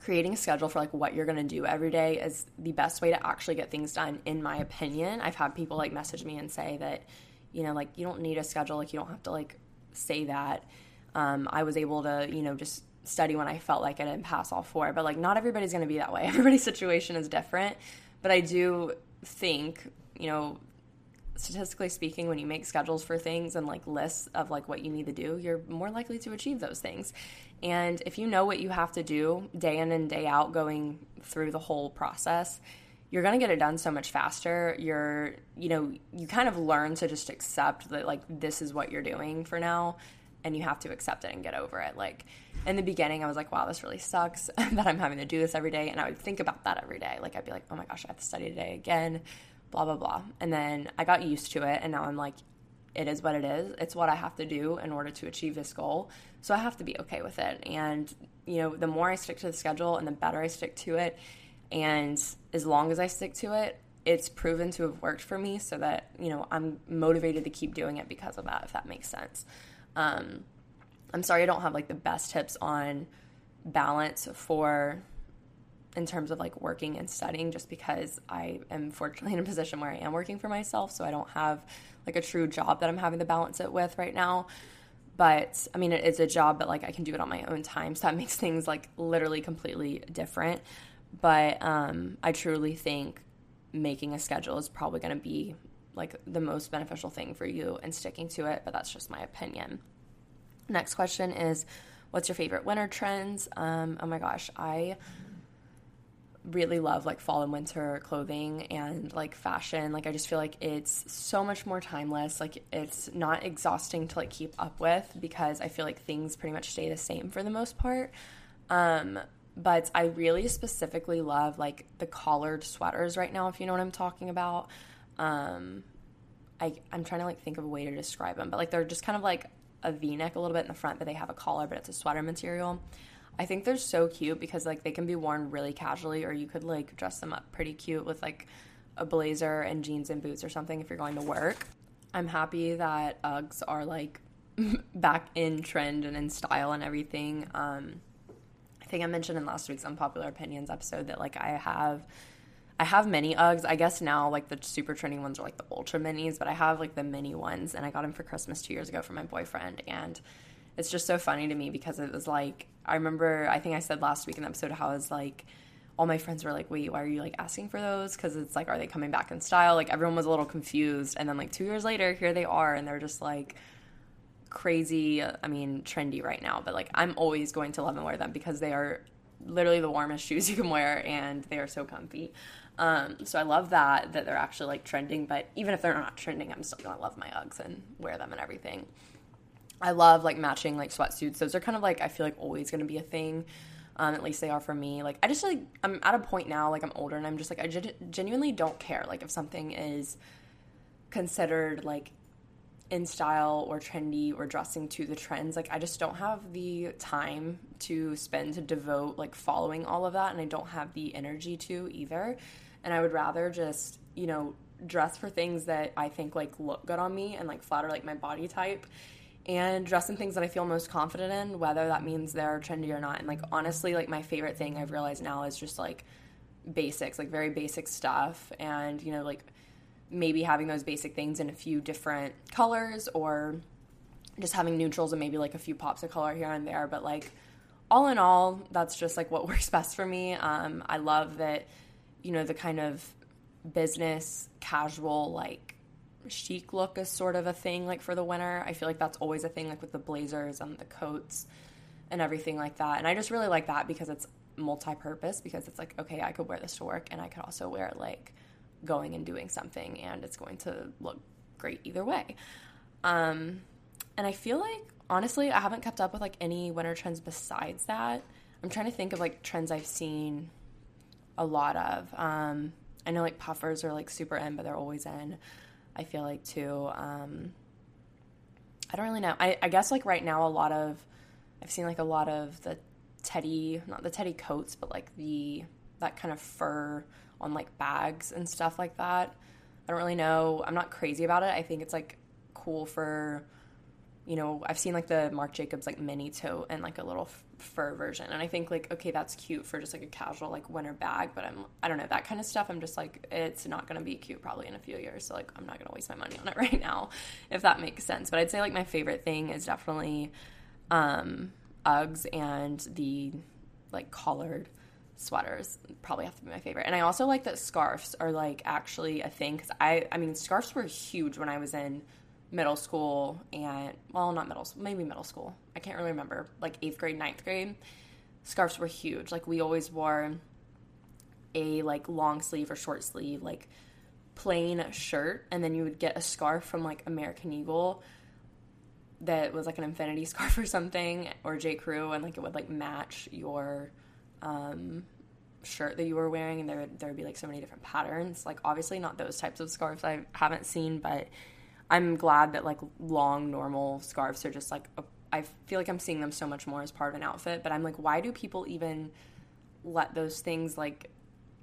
A: creating a schedule for like what you're going to do every day is the best way to actually get things done in my opinion. I've had people like message me and say that you know, like you don't need a schedule, like you don't have to like say that. Um, I was able to, you know, just study when I felt like it and pass all four. But like not everybody's going to be that way. Everybody's situation is different. But I do think, you know, statistically speaking, when you make schedules for things and like lists of like what you need to do, you're more likely to achieve those things. And if you know what you have to do day in and day out going through the whole process, you're going to get it done so much faster. You're, you know, you kind of learn to just accept that, like, this is what you're doing for now, and you have to accept it and get over it. Like, in the beginning, I was like, wow, this really sucks that I'm having to do this every day. And I would think about that every day. Like, I'd be like, oh my gosh, I have to study today again, blah, blah, blah. And then I got used to it, and now I'm like, it is what it is. It's what I have to do in order to achieve this goal. So I have to be okay with it. And, you know, the more I stick to the schedule and the better I stick to it, and as long as I stick to it, it's proven to have worked for me so that, you know, I'm motivated to keep doing it because of that, if that makes sense. Um, I'm sorry I don't have like the best tips on balance for in terms of like working and studying just because I am fortunately in a position where I am working for myself so I don't have like a true job that I'm having to balance it with right now. But I mean it is a job but like I can do it on my own time so that makes things like literally completely different. But um, I truly think making a schedule is probably going to be like the most beneficial thing for you and sticking to it, but that's just my opinion. Next question is what's your favorite winter trends? Um, oh my gosh, I really love like fall and winter clothing and like fashion. Like I just feel like it's so much more timeless. Like it's not exhausting to like keep up with because I feel like things pretty much stay the same for the most part. Um, but I really specifically love like the collared sweaters right now, if you know what I'm talking about. Um, I, I'm trying to like think of a way to describe them, but like they're just kind of like a v-neck a little bit in the front, but they have a collar, but it's a sweater material. I think they're so cute because like they can be worn really casually, or you could like dress them up pretty cute with like a blazer and jeans and boots or something if you're going to work. I'm happy that Uggs are like back in trend and in style and everything. Um, I think I mentioned in last week's unpopular opinions episode that like I have I have many Uggs. I guess now like the super trendy ones are like the ultra minis, but I have like the mini ones and I got them for Christmas 2 years ago for my boyfriend and it's just so funny to me because it was like I remember I think I said last week in the episode how I was like all my friends were like, "Wait, why are you like asking for those?" Because it's like, are they coming back in style? Like everyone was a little confused, and then like two years later, here they are, and they're just like crazy. I mean, trendy right now, but like I'm always going to love and wear them because they are literally the warmest shoes you can wear, and they are so comfy. Um, so I love that that they're actually like trending. But even if they're not trending, I'm still gonna love my Uggs and wear them and everything. I love like matching like sweatsuits. Those are kind of like I feel like always to be a thing. Um, at least they are for me. Like I just like I'm at a point now. Like I'm older and I'm just like I genuinely don't care. Like if something is considered like in style or trendy or dressing to the trends like i just don't have the time to spend to devote like following all of that and i don't have the energy to either and i would rather just you know dress for things that i think like look good on me and like flatter like my body type and dress in things that I feel most confident in, whether that means they're trendy or not. And like honestly, like my favorite thing I've realized now is just like basics, like very basic stuff, and you know, like maybe having those basic things in a few different colors or just having neutrals and maybe like a few pops of color here and there. But like all in all, that's just like what works best for me. Um, I love that, you know, the kind of business casual like chic look is sort of a thing like for the winter. I feel like that's always a thing like with the blazers and the coats and everything like that. And I just really like that because it's multi-purpose because it's like okay, I could wear this to work and I could also wear it like going and doing something and it's going to look great either way. Um and I feel like honestly, I haven't kept up with like any winter trends besides that. I'm trying to think of like trends I've seen a lot of. Um I know like puffers are like super in, but they're always in. I feel like too. Um, I don't really know. I, I guess like right now, a lot of I've seen like a lot of the teddy, not the teddy coats, but like the that kind of fur on like bags and stuff like that. I don't really know. I'm not crazy about it. I think it's like cool for you know, I've seen like the Marc Jacobs like mini tote and like a little f- fur version, and I think like okay, that's cute for just like a casual like winter bag. But I'm I don't know that kind of stuff. I'm just like it's not gonna be cute probably in a few years, so like I'm not gonna waste my money on it right now, if that makes sense. But I'd say like my favorite thing is definitely um, Uggs and the like collared sweaters probably have to be my favorite. And I also like that scarves are like actually a thing because I I mean scarves were huge when I was in middle school and well not middle school maybe middle school. I can't really remember. Like eighth grade ninth grade scarves were huge. Like we always wore a like long sleeve or short sleeve like plain shirt and then you would get a scarf from like american eagle that was like an infinity scarf or something or j. Crew and like it would like match your um shirt that you were wearing and there would there would be like so many different patterns like obviously not those types of scarves i haven't seen but I'm glad that like long normal scarves are just like a, I feel like I'm seeing them so much more as part of an outfit. But I'm like, why do people even let those things like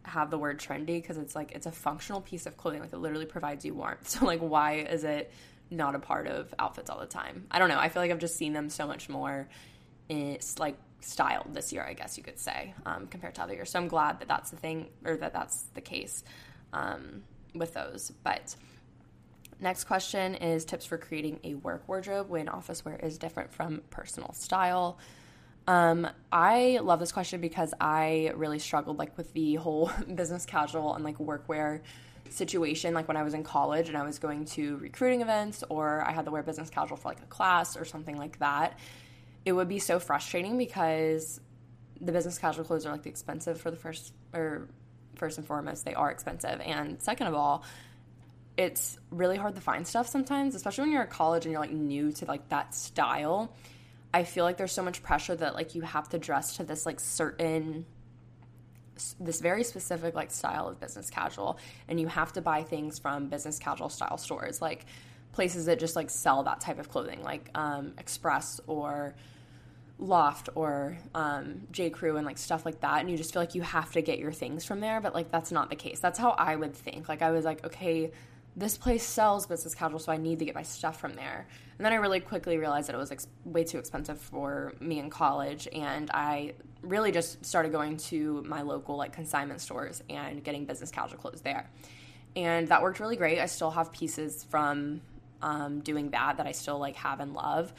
A: have the word trendy? Because it's like it's a functional piece of clothing. Like it literally provides you warmth. So like, why is it not a part of outfits all the time? I don't know. I feel like I've just seen them so much more. It's like styled this year, I guess you could say, um, compared to other years. So I'm glad that that's the thing or that that's the case um, with those. But Next question is tips for creating a work wardrobe when office wear is different from personal style. Um, I love this question because I really struggled like with the whole business casual and like workwear situation like when I was in college and I was going to recruiting events or I had to wear business casual for like a class or something like that. It would be so frustrating because the business casual clothes are like the expensive for the first or first and foremost they are expensive. And second of all it's really hard to find stuff sometimes especially when you're at college and you're like new to like that style. I feel like there's so much pressure that like you have to dress to this like certain this very specific like style of business casual. And you have to buy things from business casual style stores. Like places that just like sell that type of clothing like um, express or loft or um, j crew and like stuff like that and you just feel like you have to get your things from there but like that's not the case that's how i would think like i was like okay this place sells business casual, so I need to get my stuff from there. And then I really quickly realized that it was ex- way too expensive for me in college, and I really just started going to my local like consignment stores and getting business casual clothes there. And that worked really great. I still have pieces from um, doing that that I still like have and love,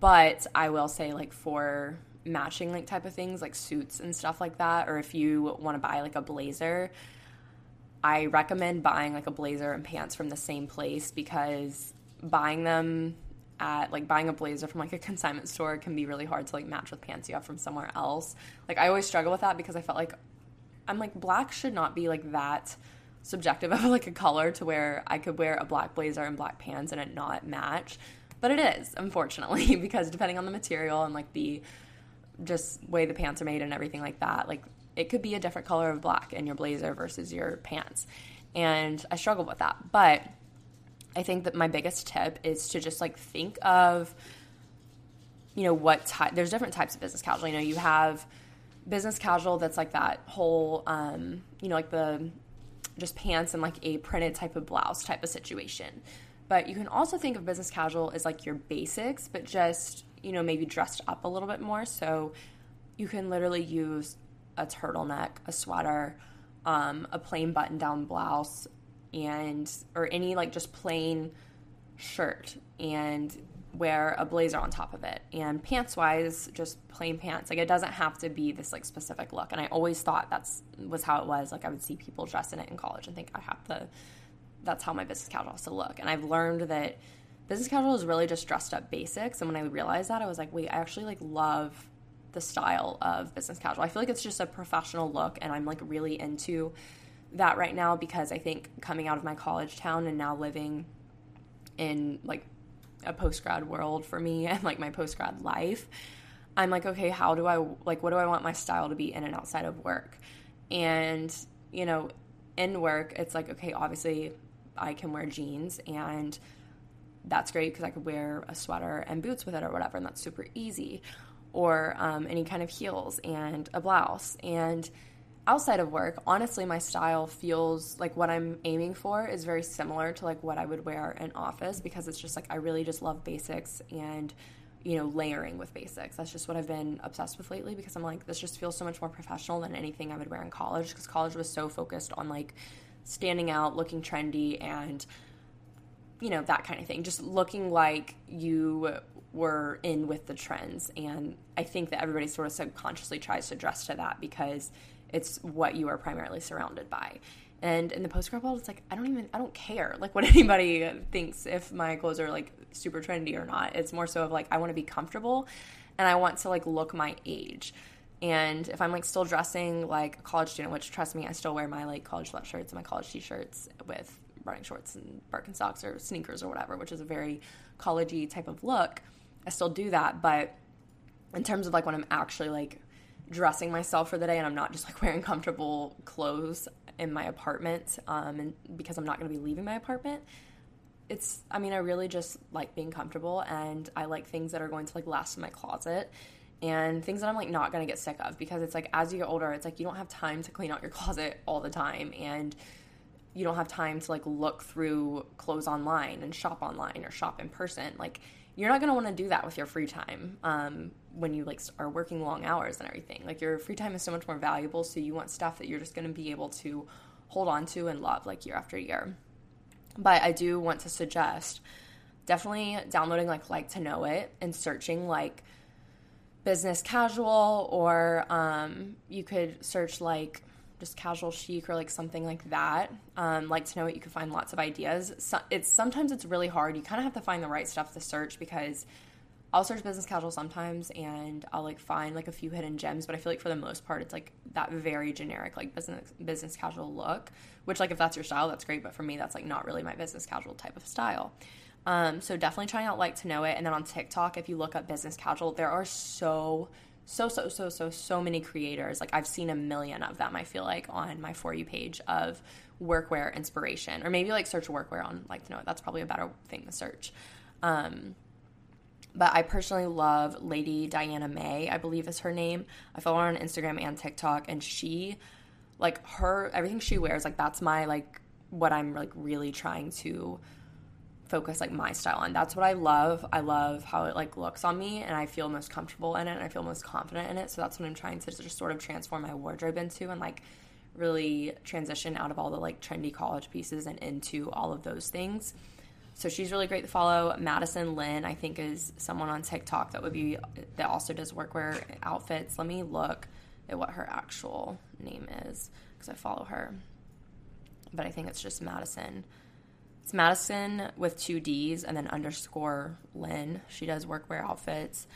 A: but I will say like for matching like type of things like suits and stuff like that, or if you want to buy like a blazer I recommend buying like a blazer and pants from the same place because buying them at like buying a blazer from like a consignment store can be really hard to like match with pants you have from somewhere else. Like I always struggle with that because I felt like I'm like black should not be like that subjective of like a color to where I could wear a black blazer and black pants and it not match. But it is, unfortunately, because depending on the material and like the just way the pants are made and everything like that, like it could be a different color of black in your blazer versus your pants. And I struggle with that. But I think that my biggest tip is to just like think of, you know, what type, there's different types of business casual. You know, you have business casual that's like that whole, um, you know, like the just pants and like a printed type of blouse type of situation. But you can also think of business casual as like your basics, but just, you know, maybe dressed up a little bit more. So you can literally use a turtleneck, a sweater, um, a plain button down blouse, and or any like just plain shirt and wear a blazer on top of it. And pants wise, just plain pants. Like it doesn't have to be this like specific look. And I always thought that's was how it was. Like I would see people dress in it in college and think I have to that's how my business casual has to look. And I've learned that business casual is really just dressed up basics. And when I realized that, I was like, wait, I actually like love the style of business casual. I feel like it's just a professional look, and I'm like really into that right now because I think coming out of my college town and now living in like a post grad world for me and like my post grad life, I'm like, okay, how do I like what do I want my style to be in and outside of work? And, you know, in work, it's like, okay, obviously I can wear jeans and that's great because I could wear a sweater and boots with it or whatever, and that's super easy or um, any kind of heels and a blouse. And outside of work, honestly, my style feels like what I'm aiming for is very similar to like what I would wear in office because it's just like I really just love basics and you know layering with basics. That's just what I've been obsessed with lately because I'm like this just feels so much more professional than anything I would wear in college because college was so focused on like standing out, looking trendy and you know that kind of thing just looking like you were in with the trends. And I think that everybody sort of subconsciously tries to dress to that because it's what you are primarily surrounded by. And in the post grad world, it's like I don't even I don't care like what anybody thinks if my clothes are like super trendy or not. It's more so of like I want to be comfortable and I want to like look my age. And if I'm like still dressing like a college student, which trust me, I still wear my like college sweatshirts and my college t-shirts with running shorts and Birkenstocks or sneakers or whatever, which is a very collegey type of look. I still do that, but in terms of like when I'm actually like dressing myself for the day and I'm not just like wearing comfortable clothes in my apartment um, and because I'm not going to be leaving my apartment. It's I mean I really just like being comfortable and I like things that are going to like last in my closet and things that I'm like not going to get sick of because it's like as you get older it's like you don't have time to clean out your closet all the time and you don't have time to like look through clothes online and shop online or shop in person. Like you're not going to want to do that with your free time um, when you like are working long hours and everything. Like your free time is so much more valuable so you want stuff that you're just going to be able to hold on to and love like year after year. But i do want to suggest definitely downloading like like to know it and searching like business casual, or um, you could search like just casual chic or like something like that. Um, like to know it, you can find lots of ideas. So it's sometimes it's really hard. You kind of have to find the right stuff to search because I'll search business casual sometimes and I'll like find like a few hidden gems, but I feel like for the most part it's like that very generic like business business casual look, which like if that's your style, that's great, but for me that's like not really my business casual type of style. Um, so definitely trying out like to know it, and then on TikTok, if you look up business casual, there are so so so so so so many creators. Like I've seen a million of them. I feel like on my for you page of workwear inspiration, or maybe like search workwear on like to know. That's probably a better thing to search. Um, but I personally love Lady Diana May, I believe is her name. I follow her on Instagram and TikTok, and she, like her, everything she wears, like that's my like what I'm like really trying to focus like my style on. That's what I love. I love how it like looks on me, and I feel most comfortable in it, and I feel most confident in it. So that's what I'm trying to just sort of transform my wardrobe into, and like really transition out of all the like trendy college pieces and into all of those things. So she's really great to follow. Madison Lynn, I think, is someone on TikTok that would be that also does workwear outfits. Let me look at what her actual name is because I follow her. But I think it's just Madison. It's Madison with two D's and then underscore Lynn. She does workwear outfits.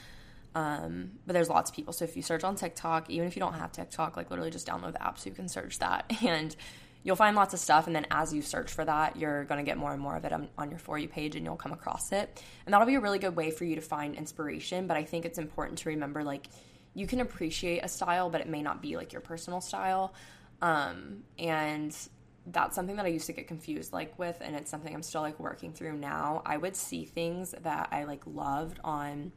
A: Um, but there's lots of people. So if you search on TikTok, even if you don't have TikTok, like literally just download the app so you can search that. And you'll find lots of stuff and then as you search for that you're going to get more and more of it on, on, your for you page and you'll come across it and that'll be a really good way for you to find inspiration but i think it's important to remember like you can appreciate a style but it may not be like your personal style um, and that's something that i used to get confused like with and it's something i'm still like working through now i would see things that i like loved on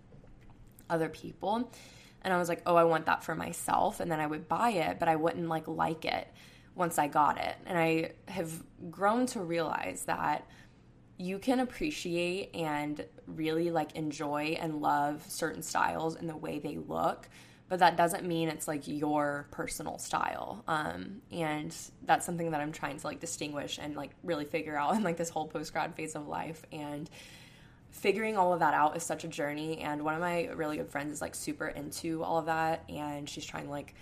A: other people and i was like oh i want that for myself and then i would buy it but i wouldn't like like it once I got it. And I have grown to realize that you can appreciate and really like enjoy and love certain styles and the way they look but that doesn't mean it's like your personal style um, and that's something that i'm trying to like distinguish and like really figure out in like this whole post-grad phase of life and figuring all of that out is such a journey and one of my really good friends is like super into all of that and she's trying to like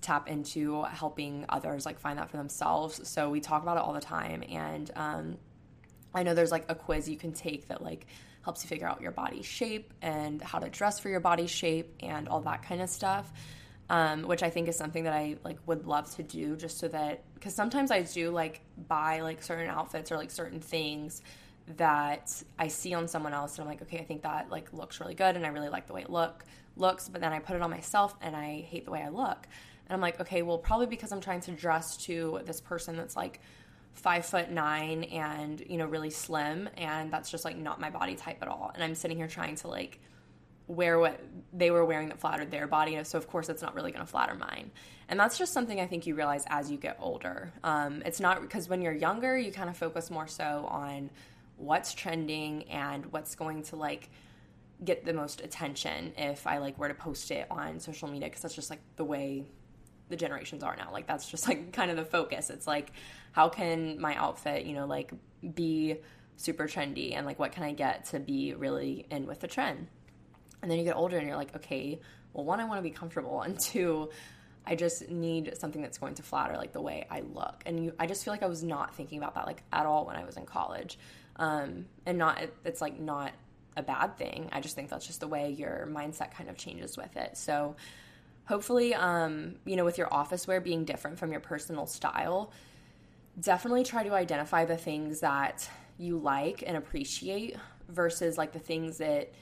A: tap into helping others like find that for themselves. So we talk about it all the time. And um, I know there's like a quiz you can take that like helps you figure out your body shape and how to dress for your body shape and all that kind of stuff. Um, which I think is something that I like would love to do just so that because sometimes I do like buy like certain outfits or like certain things that I see on someone else and I'm like, okay, I think that like looks really good and I really like the way it look looks, but then I put it on myself and I hate the way I look. And I'm like, okay, well, probably because I'm trying to dress to this person that's like five foot nine and, you know, really slim. And that's just like not my body type at all. And I'm sitting here trying to like wear what they were wearing that flattered their body. So, of course, it's not really going to flatter mine. And that's just something I think you realize as you get older. Um, it's not because when you're younger, you kind of focus more so on what's trending and what's going to like get the most attention if I like were to post it on social media because that's just like the way the generations are now. Like that's just like kind of the focus. It's like how can my outfit, you know, like be super trendy and like what can I get to be really in with the trend? And then you get older and you're like, okay, well one I want to be comfortable and two I just need something that's going to flatter like the way I look. And you, I just feel like I was not thinking about that like at all when I was in college. Um, and not it's like not a bad thing. I just think that's just the way your mindset kind of changes with it. So hopefully, um, you know, with your office wear being different from your personal style, definitely try to identify the things that you like and appreciate versus like the things that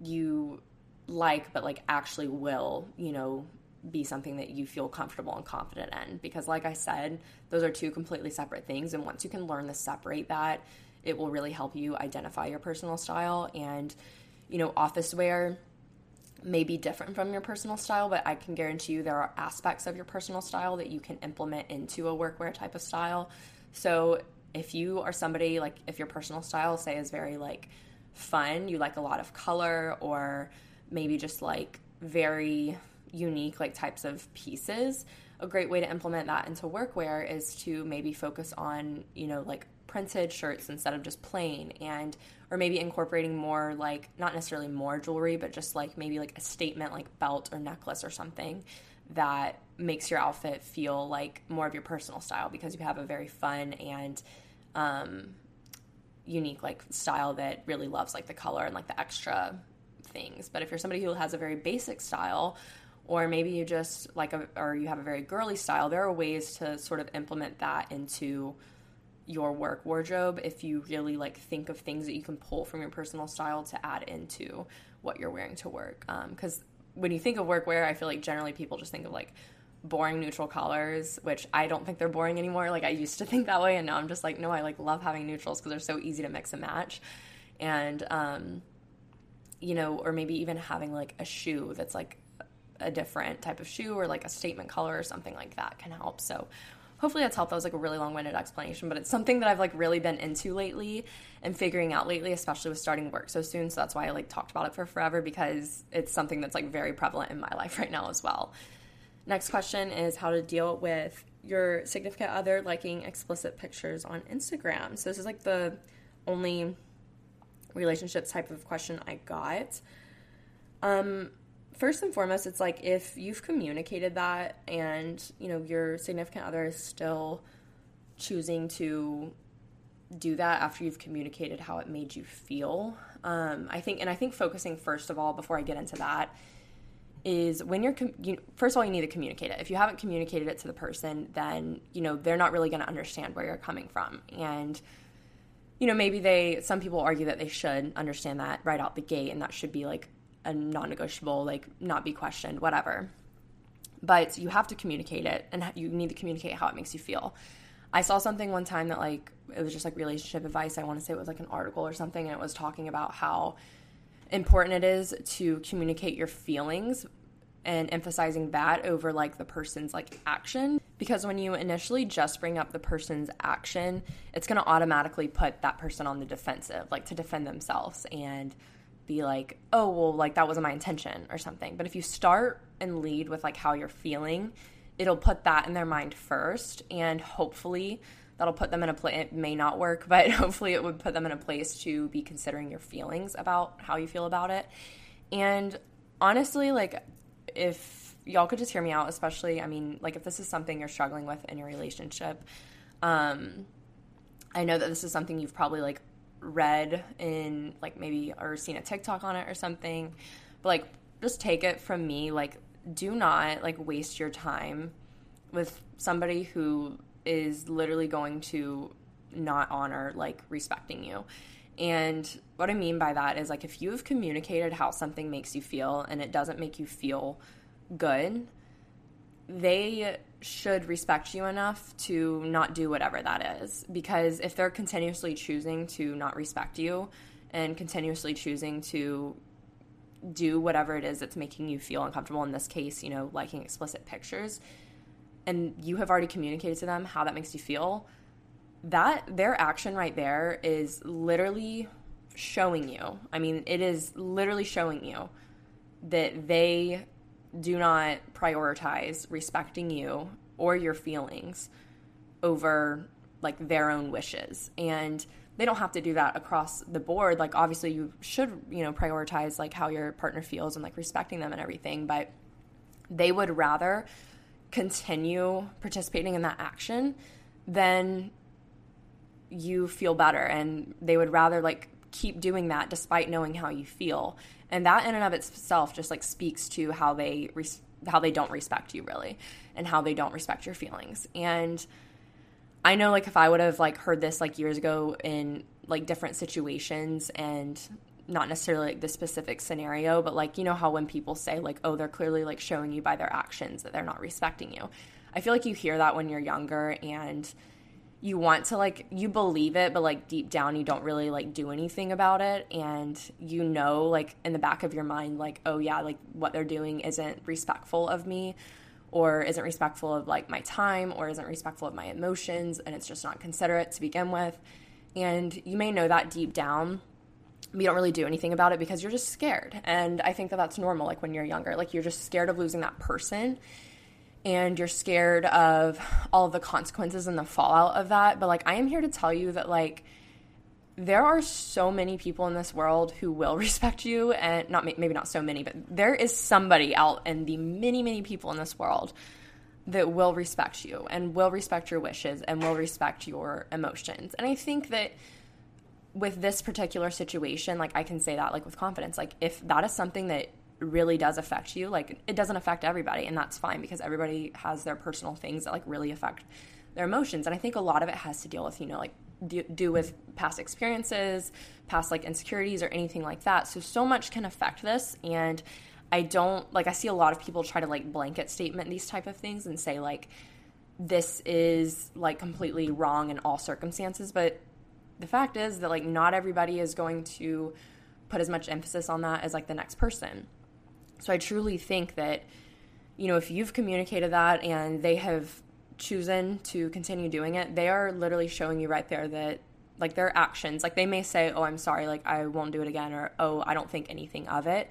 A: you like but like actually will, you know, be something that you feel comfortable and confident in. Because like I said, those are two completely separate things and once you can learn to separate that, it will really help you identify your personal style. And you know, office wear may be different from your personal style, but I can guarantee you there are aspects of your personal style that you can implement into a workwear type of style. So if you are somebody like if your personal style say is very like fun, you like a lot of color or maybe just like very unique like types of pieces, a great way to implement that into workwear is to maybe focus on, you know, like printed shirts instead of just plain and or maybe incorporating more like not necessarily more jewelry but just like maybe like a statement like belt or necklace or something that makes your outfit feel like more of your personal style because you have a very fun and um, unique like style that really loves like the color and like the extra things. But if you're somebody who has a very basic style, or maybe you just like a, or you have a very girly style, there are ways to sort of implement that into your work wardrobe if you really like think of things that you can pull from your personal style to add into what you're wearing to work. Because um, when you think of workwear, I feel like generally people just think of like boring neutral colors, which I don't think they're boring anymore. Like I used to think that way, and now I'm just like, no, I like love having neutrals because they're so easy to mix and match. And um, you know, or maybe even having like a shoe that's like a different type of shoe or like a statement color or something like that can help. So hopefully that's helped. That was like a really long-winded explanation, but it's something that I've like really been into lately and figuring out lately, especially with starting work so soon. So that's why I like talked about it for forever because it's something that's like very prevalent in my life right now as well. Next question is how to deal with your significant other liking explicit pictures on Instagram. So this is like the only relationship type of question I got. Um first and foremost, it's like if you've communicated that and, you know, your significant other is still choosing to do that after you've communicated how it made you feel. Um, I think, and I think focusing first of all, before I get into that, is when you're, com- you, first of all, you need to communicate it. If you haven't communicated it to the person, then, you know, they're not really going to understand where you're coming from. And, you know, maybe they, some people argue that they should understand that right out the gate and that should be like a non-negotiable like not be questioned whatever. But you have to communicate it and you need to communicate how it makes you feel. I saw something one time that like it was just like relationship advice. I want to say it was like an article or something and it was talking about how important it is to communicate your feelings and emphasizing that over like the person's like action. Because when you initially just bring up the person's action it's going to automatically put that person on the defensive like to defend themselves. And be like, oh, well, like that wasn't my intention or something. But if you start and lead with like how you're feeling, it'll put that in their mind first. And hopefully that'll put them in a place, it may not work, but hopefully it would put them in a place to be considering your feelings about how you feel about it. And honestly, like if y'all could just hear me out, especially, I mean, like if this is something you're struggling with in your relationship, um, I know that this is something you've probably like read in like maybe or seen a TikTok on it or something. But like just take it from me like do not like waste your time with somebody who is literally going to not honor like respecting you. And what I mean by that is like if you've communicated how something makes you feel and it doesn't make you feel good, they should respect you enough to not do whatever that is. Because if they're continuously choosing to not respect you and continuously choosing to do whatever it is that's making you feel uncomfortable, in this case, you know, liking explicit pictures, and you have already communicated to them how that makes you feel, that their action right there is literally showing you. I mean, it is literally showing you that they do not prioritize respecting you or your feelings over like their own wishes. And they don't have to do that across the board. Like obviously you should you know prioritize like how your partner feels and like respecting them and everything but they would rather continue participating in that action than you feel better. And they would rather like keep doing that despite knowing how you feel. And that in and of itself just like speaks to how they res- how they don't respect you really and how they don't respect your feelings. And i know like if i would have like heard this like years ago in like different situations and not necessarily like the specific scenario but like you know how when people say like oh they're clearly like showing you by their actions that they're not respecting you. I feel like you hear that when you're younger and you want to like you believe it but like deep down you don't really like do anything about it. And you know like in the back of your mind like oh yeah like what they're doing isn't respectful of me or isn't respectful of like my time or isn't respectful of my emotions and it's just not considerate to begin with. And you may know that deep down but you don't really do anything about it because you're just scared. And i think that that's normal like when you're younger like you're just scared of losing that person and you're scared of all of the consequences and the fallout of that. But like, I am here to tell you that, like, there are so many people in this world who will respect you and not maybe not so many but there is somebody out in the many many people in this world that will respect you and will respect your wishes and will respect your emotions and i think that with this particular situation like i can say that like with confidence like if that is something that really does affect you like it doesn't affect everybody and that's fine because everybody has their personal things that like really affect their emotions and i think a lot of it has to deal with you know like do, do with past experiences, past like insecurities or anything like that. So so much can affect this and I don't like I see a lot of people try to like blanket statement these type of things and say like this is like completely wrong in all circumstances, but the fact is that like not everybody is going to put as much emphasis on that as like the next person. So I truly think that you know if you've communicated that and they have chosen to continue doing it, they are literally showing you right there that like their actions, like they may say, "Oh, I'm sorry, like I won't do it again," or "Oh, I don't think anything of it."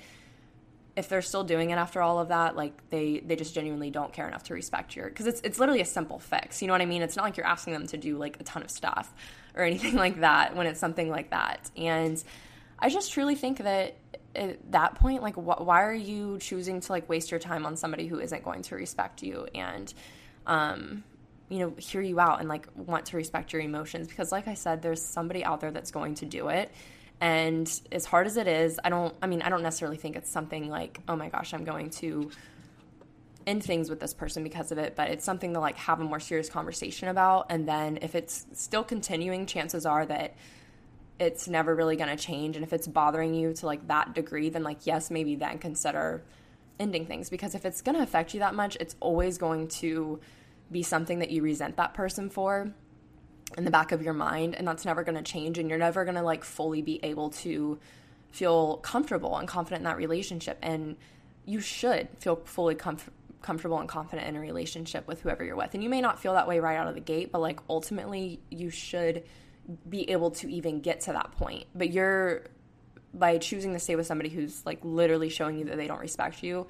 A: If they're still doing it after all of that, like they they just genuinely don't care enough to respect your because it's it's literally a simple fix. You know what I mean? It's not like you're asking them to do like a ton of stuff or anything like that when it's something like that. And I just truly think that at that point, like, wh- why are you choosing to like waste your time on somebody who isn't going to respect you and um, you know, hear you out and like want to respect your emotions because, like I said, there's somebody out there that's going to do it. And as hard as it is, I don't, I mean, I don't necessarily think it's something like, oh my gosh, I'm going to end things with this person because of it, but it's something to like have a more serious conversation about. And then if it's still continuing, chances are that it's never really going to change. And if it's bothering you to like that degree, then like, yes, maybe then consider ending things. Because if it's going to affect you that much, it's always going to be something that you resent that person for in the back of your mind. And that's never going to change. And you're never going to like fully be able to feel comfortable and confident in that relationship. And you should feel fully comf- comfortable and confident in a relationship with whoever you're with. And you may not feel that way right out of the gate but like ultimately you should be able to even get to that point but you're by choosing to stay with somebody who's like literally showing you that they don't respect you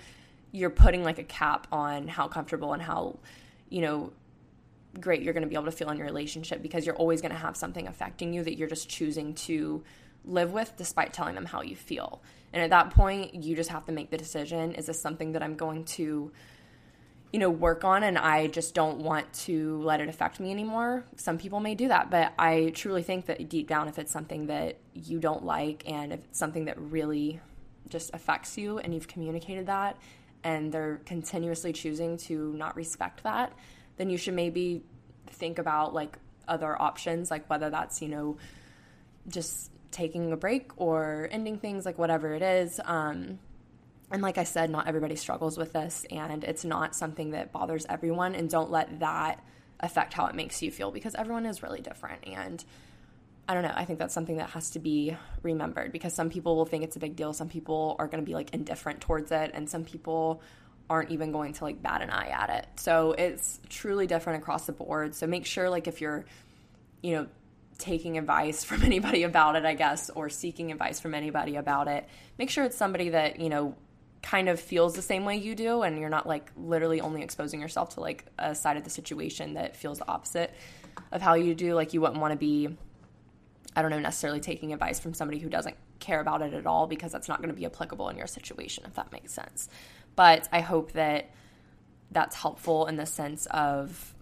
A: you're putting like a cap on how comfortable and how you know, great you're going to be able to feel in your relationship because you're always going to have something affecting you that you're just choosing to live with despite telling them how you feel. And at that point, you just have to make the decision is this something that I'm going to you know work on and I just don't want to let it affect me anymore. Some people may do that, but I truly think that deep down if it's something that you don't like and if it's something that really just affects you and you've communicated that and they're continuously choosing to not respect that, then you should maybe think about like other options, like whether that's, you know, just taking a break or ending things, like whatever it is. Um, and like I said, not everybody struggles with this, and it's not something that bothers everyone. And don't let that affect how it makes you feel because everyone is really different. And I don't know. I think that's something that has to be remembered because some people will think it's a big deal. Some people are going to be like indifferent towards it, and some people aren't even going to like bat an eye at it. So it's truly different across the board. So make sure, like, if you're, you know, taking advice from anybody about it, I guess, or seeking advice from anybody about it, make sure it's somebody that, you know, kind of feels the same way you do and you're not like literally only exposing yourself to like a side of the situation that feels the opposite of how you do. Like, you wouldn't want to be I don't know, necessarily taking advice from somebody who doesn't care about it at all because that's not going to be applicable in your situation, if that makes sense. But I hope that that's helpful in the sense of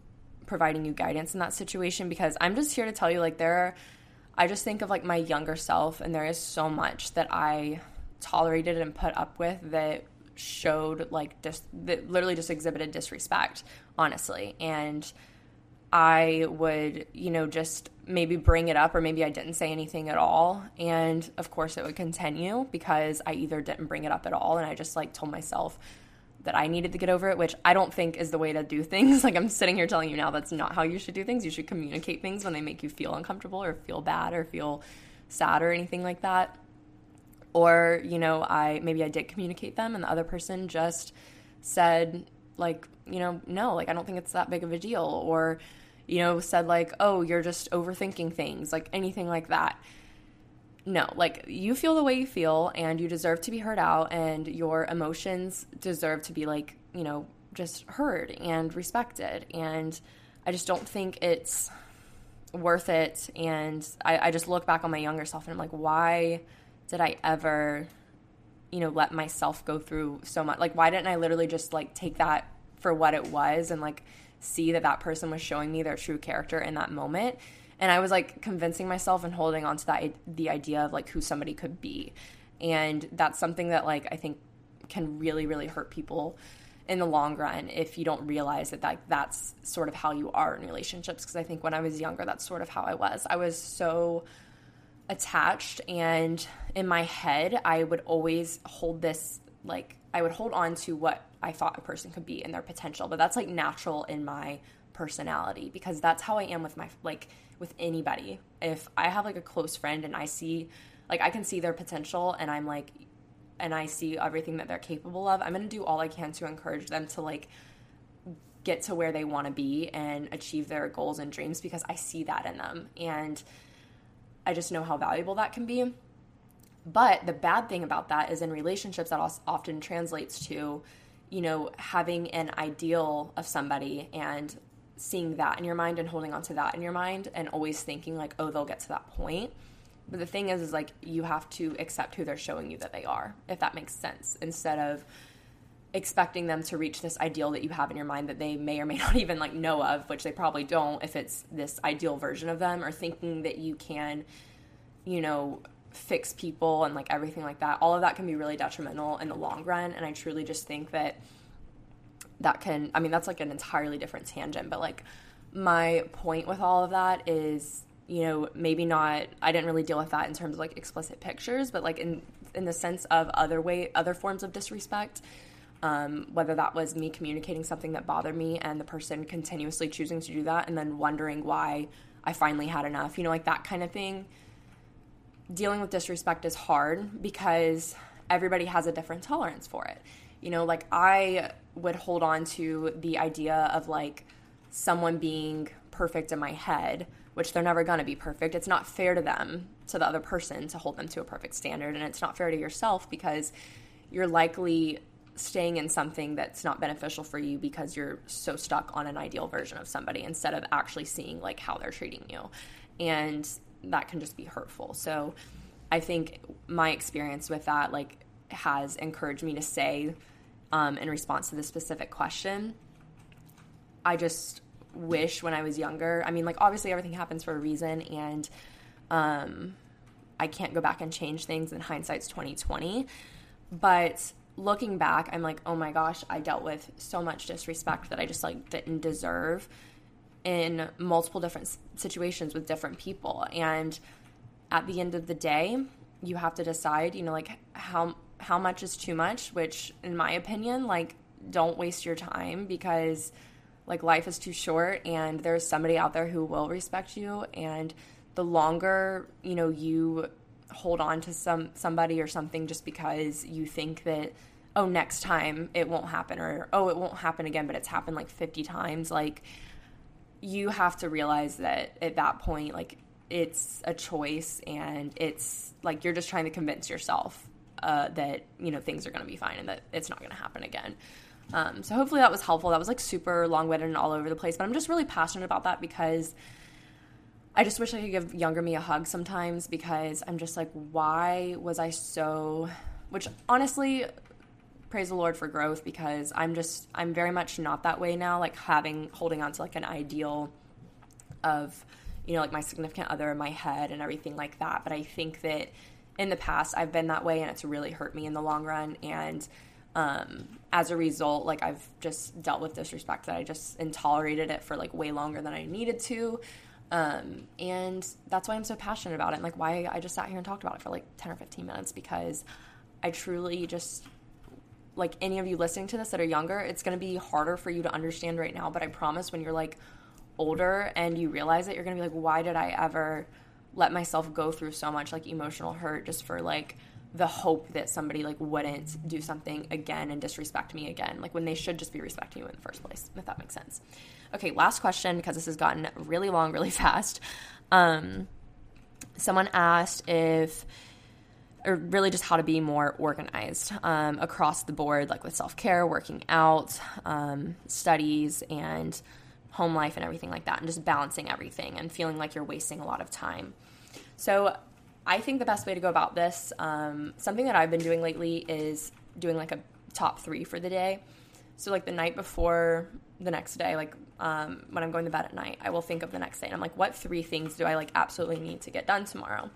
A: providing you guidance in that situation because I'm just here to tell you, like, there are, I just think of like my younger self, and there is so much that I tolerated and put up with that showed like dis- that literally just exhibited disrespect, honestly. And I would, you know, just maybe bring it up or maybe I didn't say anything at all. And of course, it would continue because I either didn't bring it up at all and I just like told myself that I needed to get over it, which I don't think is the way to do things. Like I'm sitting here telling you now that's not how you should do things. You should communicate things when they make you feel uncomfortable or feel bad or feel sad or anything like that. Or, you know, I maybe I did communicate them and the other person just said like, you know, no, like I don't think it's that big of a deal or you know, said like, "Oh, you're just overthinking things," like anything like that. No, like you feel the way you feel and you deserve to be heard out and your emotions deserve to be like, you know, just heard and respected. And I just don't think it's worth it. And I, I just look back on my younger self and I'm like, why did I ever, you know, let myself go through so much? Like, why didn't I literally just like take that for what it was and like see that that person was showing me their true character in that moment? And I was like convincing myself and holding on to that the idea of like who somebody could be. And that's something that like I think can really really hurt people in the long run if you don't realize that, that that's sort of how you are in relationships because I think when I was younger that's sort of how I was. I was so attached and in my head I would always hold this like I would hold on to what I thought a person could be and their potential, but that's like natural in my personality because that's how I am with my like with anybody. If I have like a close friend and I see like I can see their potential and I'm like and I see everything that they're capable of, I'm going to do all I can to encourage them to like get to where they want to be and achieve their goals and dreams because I see that in them and I just know how valuable that can be. But the bad thing about that is in relationships that often translates to, you know, having an ideal of somebody and seeing that in your mind and holding on to that in your mind and always thinking like, oh, they'll get to that point. But the thing is, is like you have to accept who they're showing you that they are, if that makes sense, instead of expecting them to reach this ideal that you have in your mind that they may or may not even like know of, which they probably don't if it's this ideal version of them, or thinking that you can, you know, fix people and like everything like that. All of that can be really detrimental in the long run. And I truly just think that that can, I mean, that's like an entirely different tangent, but like my point with all of that is you know, maybe not I didn't really deal with that in terms of like explicit pictures, but like in in the sense of other way other forms of disrespect. Um, whether that was me communicating something that bothered me and the person continuously choosing to do that and then wondering why I finally had enough, you know, like that kind of thing. Dealing with disrespect is hard because everybody has a different tolerance for it. You know, like I would hold on to the idea of like someone being perfect in my head which they're never going to be perfect. It's not fair to them, to the other person, to hold them to a perfect standard. And it's not fair to yourself because you're likely staying in something that's not beneficial for you because you're so stuck on an ideal version of somebody instead of actually seeing like how they're treating you. And that can just be hurtful. So I think my experience with that like has encouraged me to say um, in response to this specific question, I just wish when I was younger. I mean, like obviously everything happens for a reason, and um, I can't go back and change things. And hindsight's twenty twenty, but looking back, I'm like, oh my gosh, I dealt with so much disrespect that I just like didn't deserve in multiple different situations with different people. And at the end of the day, you have to decide, you know, like how how much is too much, which in my opinion, like don't waste your time because like life is too short and there's somebody out there who will respect you and the longer, you know, you hold on to some somebody or something just because you think that oh next time it won't happen or oh it won't happen again but it's happened like 50 times like you have to realize that at that point like it's a choice and it's like you're just trying to convince yourself uh, that you know things are going to be fine and that it's not going to happen again um, so hopefully that was helpful. That was like super long winded and all over the place, but I'm just really passionate about that because I just wish I could give younger me a hug sometimes because I'm just like, why was I so, which honestly, praise the Lord for growth because I'm just, I'm very much not that way now, like having, holding on to like an ideal of, you know, like my significant other in my head and everything like that. But I think that in the past I've been that way and it's really hurt me in the long run. And, um, as a result, like I've just dealt with disrespect that I just tolerated it for like way longer than I needed to. Um, and that's why I'm so passionate about it. And like why I just sat here and talked about it for like 10 or 15 minutes because I truly just like any of you listening to this that are younger, it's going to be harder for you to understand right now. But I promise when you're like older and you realize it, you're going to be like, why did I ever let myself go through so much like emotional hurt just for like the hope that somebody like wouldn't do something again and disrespect me again like when they should just be respecting you in the first place if that makes sense okay last question because this has gotten really long really fast um someone asked if or really just how to be more organized um, across the board, like with self care, working out, um, studies, and home life, and everything like that, and just balancing everything and feeling like you're wasting a lot of time. So, I think the best way to go about this, um, something that I've been doing lately, is doing like a top three for the day. So, like the night before the next day, like um, when I'm going to bed at night, I will think of the next day and I'm like, what three things do I like absolutely need to get done tomorrow?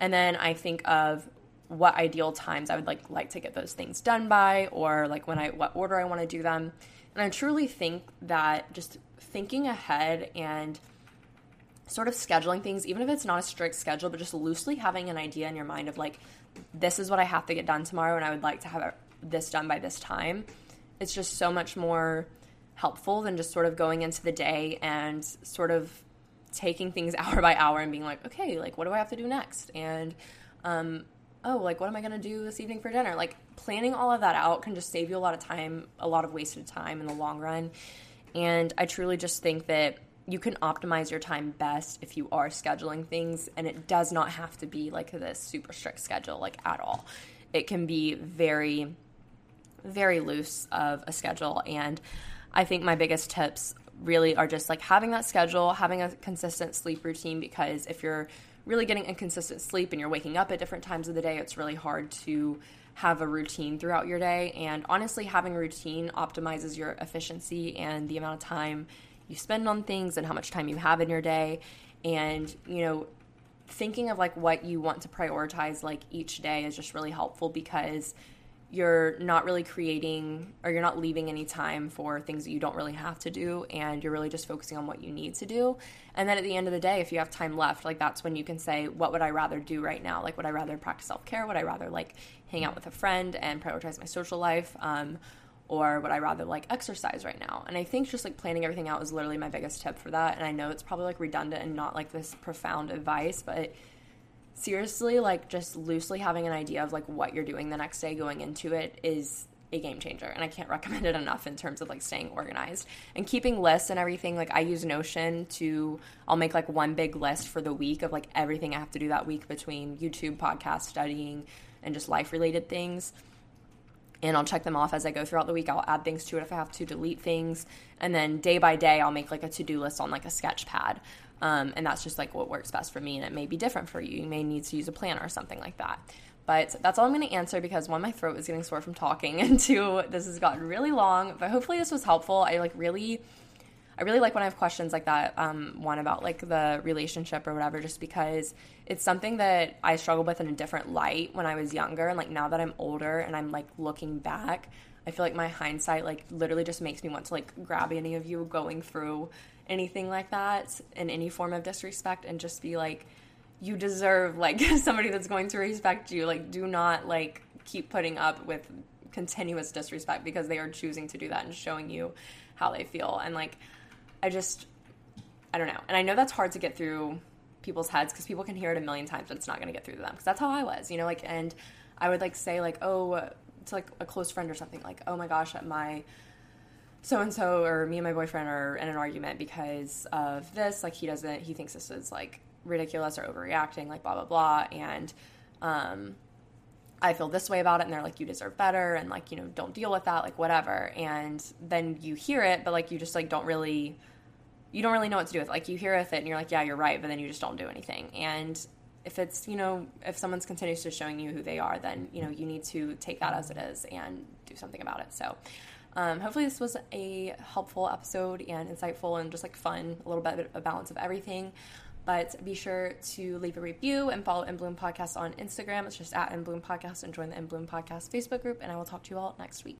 A: And then I think of what ideal times I would like like to get those things done by, or like when I what order I want to do them. And I truly think that just thinking ahead and sort of scheduling things, even if it's not a strict schedule, but just loosely having an idea in your mind of like, this is what I have to get done tomorrow, and I would like to have this done by this time. It's just so much more helpful than just sort of going into the day and sort of taking things hour by hour and being like, okay, like what do I have to do next? And um, oh, like what am I going to do this evening for dinner? Like planning all of that out can just save you a lot of time, a lot of wasted time in the long run. And I truly just think that you can optimize your time best if you are scheduling things and it does not have to be like this super strict schedule like at all. It can be very very loose of a schedule and I think my biggest tips really are just like having that schedule, having a consistent sleep routine because if you're really getting inconsistent sleep and you're waking up at different times of the day, it's really hard to have a routine throughout your day. And honestly, having a routine optimizes your efficiency and the amount of time you spend on things and how much time you have in your day. And, you know, thinking of like what you want to prioritize like each day is just really helpful because you're not really creating or you're not leaving any time for things that you don't really have to do and you're really just focusing on what you need to do. And then at the end of the day if you have time left like that's when you can say what would i rather do right now? Like would i rather practice self-care? Would i rather like hang out with a friend and prioritize my social life um, or would i rather like exercise right now? And i think just like planning everything out is literally my biggest tip for that. And i know it's probably like redundant and not like this profound advice but seriously, like just loosely having an idea of like what you're doing the next day going into it is a game changer and I can't recommend it enough in terms of like staying organized and keeping lists and everything. Like I use Notion to I'll make like one big list for the week of like everything I have to do that week between YouTube, podcast, studying and just life related things. And I'll check them off as I go throughout the week. I'll add things to it if I have to, delete things, and then day by day I'll make like a to-do list on like a sketch pad um, and that's just like what works best for me. And it may be different for you. You may need to use a planner or something like that. But that's all I'm going to answer because one, my throat is getting sore from talking, and two, this has gotten really long. But hopefully, this was helpful. I like really, I really like when I have questions like that. Um, one about like the relationship or whatever, just because it's something that I struggled with in a different light when I was younger, and like now that I'm older and I'm like looking back, I feel like my hindsight like literally just makes me want to like grab any of you going through anything like that in any form of disrespect and just be like you deserve like somebody that's going to respect you. Like do not like keep putting up with continuous disrespect because they are choosing to do that and showing you how they feel. And like i just i don't know. And i know that's hard to get through people's heads because people can hear it a million times but it's not going to get through to them because that's how i was you know like and i would like say like oh to like a close friend or something like oh my gosh my so and so or me and my boyfriend are in an argument because of this. Like he doesn't he thinks this is like ridiculous or overreacting like blah blah blah. And um I feel this way about it and they're like you deserve better and like you know don't deal with that like whatever. And then you hear it but like you just like don't really you don't really know what to do with it. like you hear with it and you're like yeah you're right but then you just don't do anything. And if it's you know if someone's continuously showing you who they are then you know you need to take that as it is and do something about it. So um, hopefully this was a helpful episode and insightful and just like fun a little bit of a balance of everything but be sure to leave a review and follow In Bloom Podcast on Instagram. It's just at In Bloom Podcast and join the In Bloom Podcast Facebook group. And I will talk to you all next week.